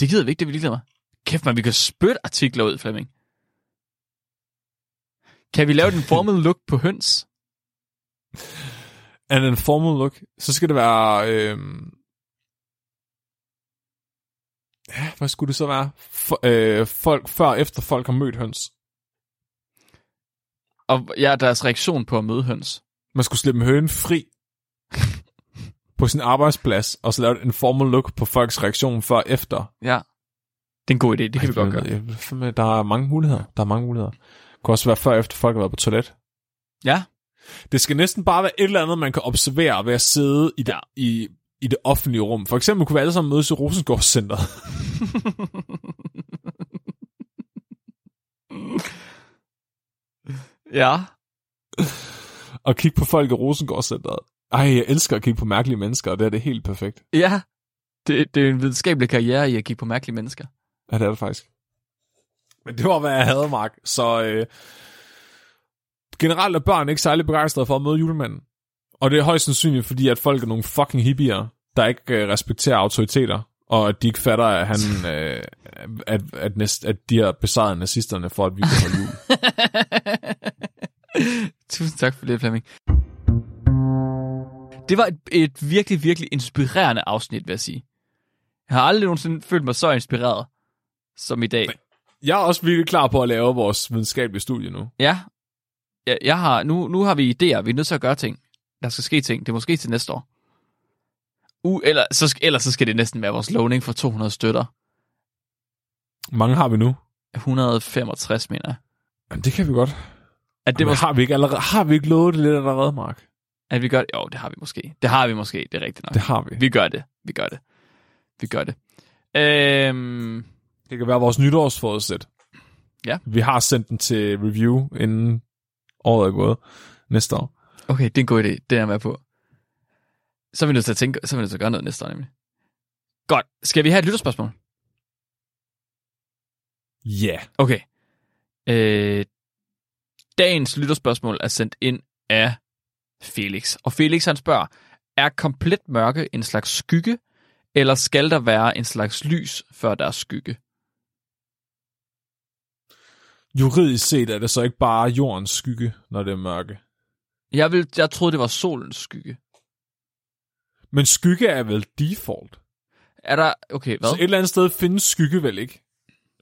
Det gider vi ikke, det vil jeg med. Kæft, man, vi kan spytte artikler ud, Flemming. Kan vi lave den formal look på høns? And en formal look, så skal det være... Øhm... Ja, hvad skulle det så være? For, øh, folk før og efter folk har mødt høns. Og ja, deres reaktion på at møde høns. Man skulle slippe en høne fri på sin arbejdsplads, og så lave en formal look på folks reaktion før og efter. Ja. Det er en god idé, det kan vi godt gøre. Jeg- Der er mange muligheder. Der er mange muligheder. Det kunne også være før og efter folk har været på toilet. Ja, Det skal næsten bare være et eller andet, man kan observere ved at sidde i det, Ja. ja. i, i det offentlige rum. For eksempel kunne vi alle sammen mødes i Rosengårdscenteret. ja. og kigge på folk i Rosengårdscenteret. Ej, jeg elsker at kigge på mærkelige mennesker, og det er det helt perfekt. Ja. Det, det er en videnskabelig karriere i at kigge på mærkelige mennesker. Ja, det er det faktisk. Men det var, hvad jeg havde, Mark. Så øh, generelt er børn ikke særlig begejstrede for at møde julemanden. Og det er højst sandsynligt, fordi at folk er nogle fucking hippier, der ikke øh, respekterer autoriteter, og at de ikke fatter, at, han, øh, at, at, næst, at de har besejret nazisterne for, at vi kan holde jul. Tusind tak for det, Flemming. Det var et, et virkelig, virkelig inspirerende afsnit, vil jeg sige. Jeg har aldrig nogensinde følt mig så inspireret som i dag. Jeg er også virkelig klar på at lave vores videnskabelige studie nu. Ja, jeg, jeg har, nu, nu har vi idéer. Vi er nødt til at gøre ting. Der skal ske ting. Det er måske til næste år. Uh, eller, så, ellers så skal det næsten være vores lovning for 200 støtter. Hvor mange har vi nu? 165, mener jeg. Jamen, det kan vi godt. At det Det var, har vi ikke allerede, har vi ikke lovet det lidt allerede, Mark? At vi gør det. Jo, det har vi måske. Det har vi måske, det er rigtigt nok. Det har vi. Vi gør det. Vi gør det. Vi gør det. Øhm, Det kan være vores nytårsforudsæt. Ja. Vi har sendt den til review, inden året er gået næste år. okay, det er en god idé. Det er jeg med på. Så er vi nødt til at tænke, så er vi nødt til at gøre noget næste år, nemlig. Godt. Skal vi have et lytterspørgsmål? Ja. Yeah. Okay. Øh, dagens lytterspørgsmål er sendt ind af Felix. Og Felix han spørger, er komplet mørke en slags skygge, eller skal der være en slags lys, før der er skygge? Juridisk set er det så ikke bare jordens skygge, når det er mørke. Jeg, vil, jeg troede, det var solens skygge. Men skygge er vel default. Er der... Okay, hvad? Så et eller andet sted findes skygge vel ikke.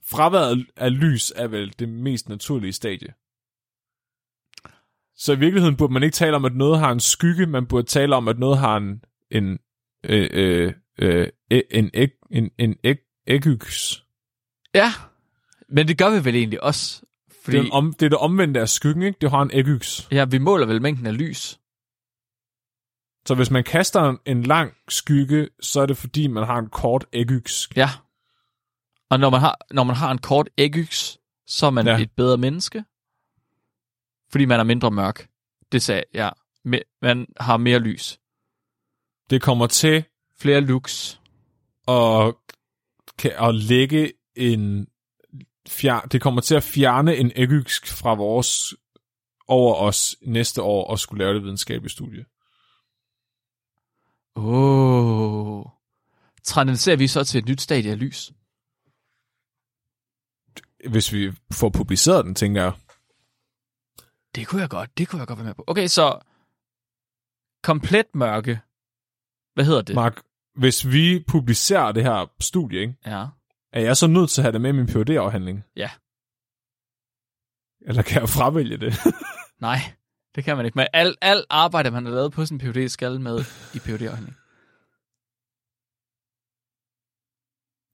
Fraværet af lys er vel det mest naturlige stadie. Så i virkeligheden burde man ikke tale om, at noget har en skygge, man burde tale om, at noget har en en øh, øh, øh, en æg, en, en æg, ægyks. Ja, men det gør vi vel egentlig også. Fordi Det er, om, det er det omvendte af skyggen, ikke? Det har en ægyks. ja, vi måler vel mængden af lys. Så hvis man kaster en, lang skygge, så er det fordi, man har en kort ægyks. Ja. Og når man har, når man har en kort ægyks, så er man. Ja. et bedre menneske. Fordi man er mindre mørk. Det sagde jeg. Ja. Man har mere lys. Det kommer til Flere lux. at, kan, at lægge en fjer, det kommer til at fjerne en ægysk fra vores over os næste år og skulle lave det videnskabelige studie. Åh. Oh. Transcenderer vi så til et nyt stadie af lys? Hvis vi får publiceret den, tænker jeg. Det kunne jeg godt. Det kunne jeg godt være med på. Okay, så komplet mørke. Hvad hedder det? Mark, hvis vi publicerer det her studie, ikke, Ja. er jeg så nødt til at have det med i min phd afhandling Ja. Eller kan jeg fravælge det? Nej, det kan man ikke. Men alt al arbejde, man har lavet på sin PhD, skal med i phd afhandling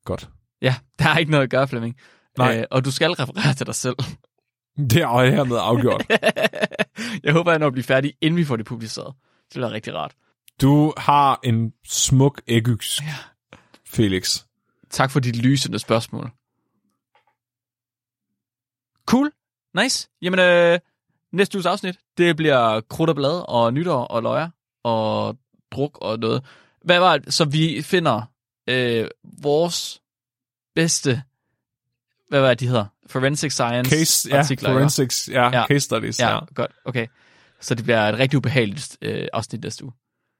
Godt. Ja, der er ikke noget at gøre, Flemming. Nej. Øh, og du skal referere til dig selv. Det er jeg hermed afgjort. jeg håber, jeg når at blive færdig, inden vi får det publiceret. Det bliver rigtig rart. Du har en smuk ægyks, Ja. Felix. Tak for dit lysende spørgsmål. Cool. Nice. Jamen, øh, næste uges afsnit, det bliver krudt og blad og nytår og løjer og druk og noget. Hvad var det? Så vi finder øh, vores bedste, hvad var det, de hedder? Forensic Science Case, ja, artikler. forensics, ja, Ja. case studies, ja. Ja, godt. Okay. Så det bliver et rigtig ubehageligt øh, afsnit næste uge.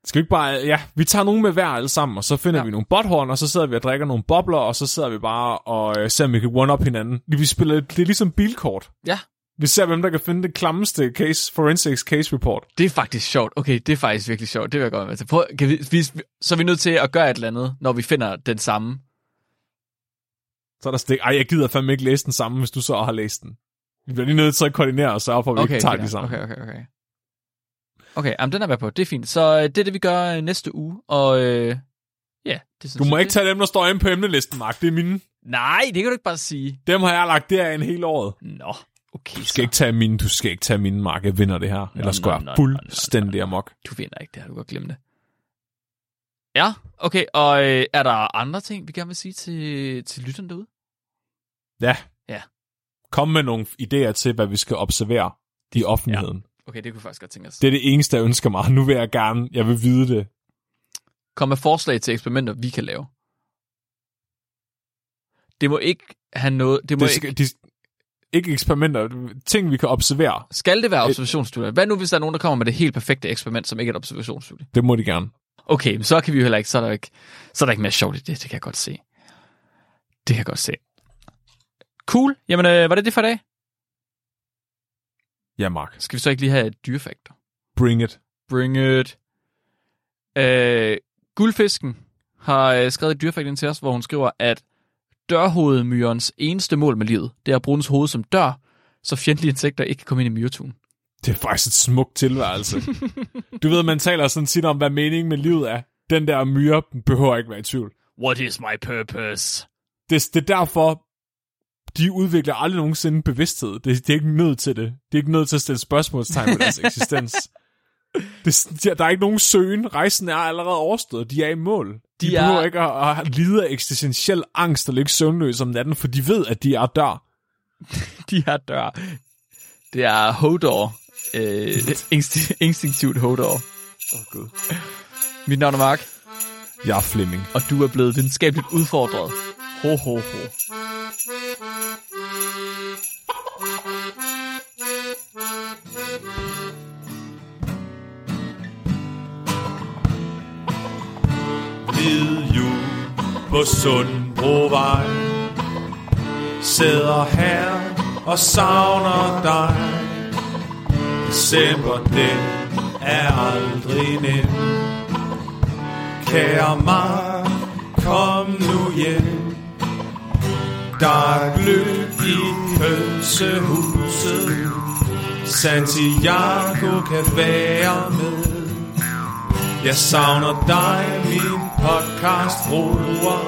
Skal vi ikke bare, ja, vi tager nogen med hver alle sammen, og så finder ja. vi nogle botthorn, og så sidder vi og drikker nogle bobler, og så sidder vi bare og øh, ser, om vi kan one-up hinanden. Vi spiller, det er ligesom bilkort. Ja. Vi ser, hvem der kan finde det klammeste case, forensics case report. Det er faktisk sjovt. Okay, det er faktisk virkelig sjovt. Det vil jeg godt være med til. Prøv, kan vi, vi, så er vi nødt til at gøre et eller andet, når vi finder den samme. Så er der stik. Ej, jeg gider fandme ikke læse den samme, hvis du så har læst den. Vi bliver lige nødt til at koordinere og sørge for, at vi Okay, ikke tager okay, de samme. okay, okay, okay. Okay, jamen, den er jeg med på. Det er fint. Så øh, det er det, vi gør øh, næste uge. Og øh, ja, det synes Du må jeg, ikke tage dem, der står inde på emnelisten, Mark. Det er mine. Nej, det kan du ikke bare sige. Dem har jeg lagt derind hele året. Nå, okay. Du skal ikke tage mine, du skal ikke tage mine, Mark. Jeg vinder det her. Ellers nå, går nå, jeg nå, nå, fuldstændig amok. Du vinder ikke det her, du kan glemme det. Ja, okay. Og øh, er der andre ting, vi gerne vil sige til, til lytterne derude? Ja. Ja. Kom med nogle idéer til, hvad vi skal observere i offentligheden. Okay, det kunne faktisk godt tænke os. Det er det eneste, jeg ønsker mig. Nu vil jeg gerne, jeg vil vide det. Kom med forslag til eksperimenter, vi kan lave. Det må ikke have noget... Det må det ikke, skal, de, ikke eksperimenter, ting vi kan observere. skal det være observationsstudier? Hvad nu, hvis der er nogen, der kommer med det helt perfekte eksperiment, som ikke er et observationsstudie? Det må de gerne. Okay, så kan vi jo heller ikke... Så er der ikke, så er der ikke mere sjovt i det. Det kan jeg godt se. Det kan jeg godt se. Cool. Jamen, øh, var det det for i dag? Ja, Mark. Skal vi så ikke lige have et dyrefaktor? Bring it. Bring it. Øh, guldfisken har øh, skrevet et dyrefakt ind til os, hvor hun skriver, at dørhovedmyrens eneste mål med livet, det er at bruge dens hoved som dør, så fjendtlige insekter ikke kan komme ind i myretun. Det er faktisk et smukt tilværelse. du ved, man taler sådan tit om, hvad meningen med livet er. Den der myre behøver ikke være i tvivl. What is my purpose? Det, det er derfor, de udvikler aldrig nogensinde bevidsthed. Det, det er ikke nødt til det. Det er ikke nødt til at stille spørgsmålstegn ved deres eksistens. Det, der er ikke nogen søgen. Rejsen er allerede overstået. De er i mål. De, De er- behøver ikke at, at lide af eksistentiel angst og ligge søvnløs om natten, for de ved, at de er dør. De her dør. Det er Hodor. Øh, insti- instinktivt Hodor. Åh, oh, Gud. Mit navn er Mark, Jeg er Flemming. og du er blevet videnskabeligt udfordret. Ho, ho, ho. Hvid jul på Sundbrovej Sidder her og savner dig December, den er aldrig nem Kære Mark, kom nu hjem Der er gløb i pølsehuset Santiago kan være med jeg savner dig, min podcast bruger.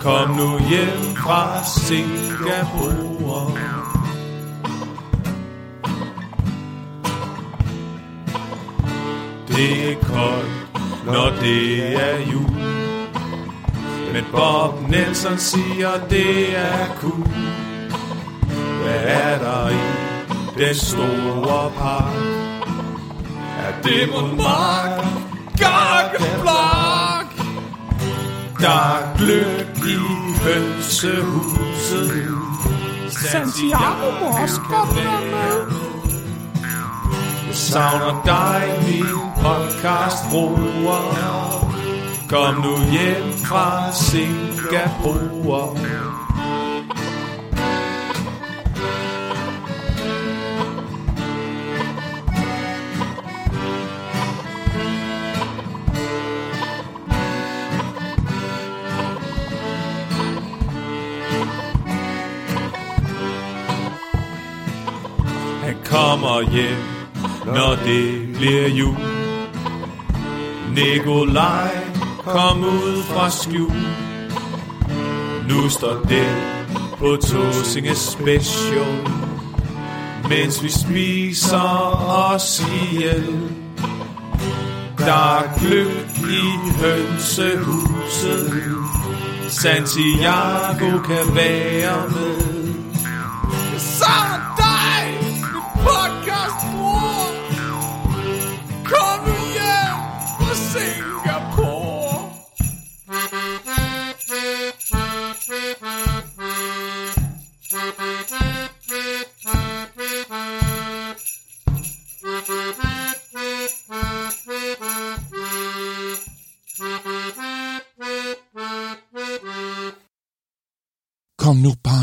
Kom nu hjem fra Singapore. Det er koldt, når det er jul. Men Bob Nelson siger, det er cool. Hvad er der i den store park? Er det mod mark? Gakkeblok! Der er gløb i hønsehuset. Santiago må også godt være med. Jeg savner dig, min podcast bruger. Kom nu hjem fra Singapore. kommer hjem, når det bliver jul. Nikolaj kom ud fra skjul. Nu står det på Tåsinge Special, mens vi spiser os ihjel. Der er gløb i hønsehuset, Santiago kan være med.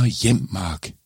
Hjem, Mark.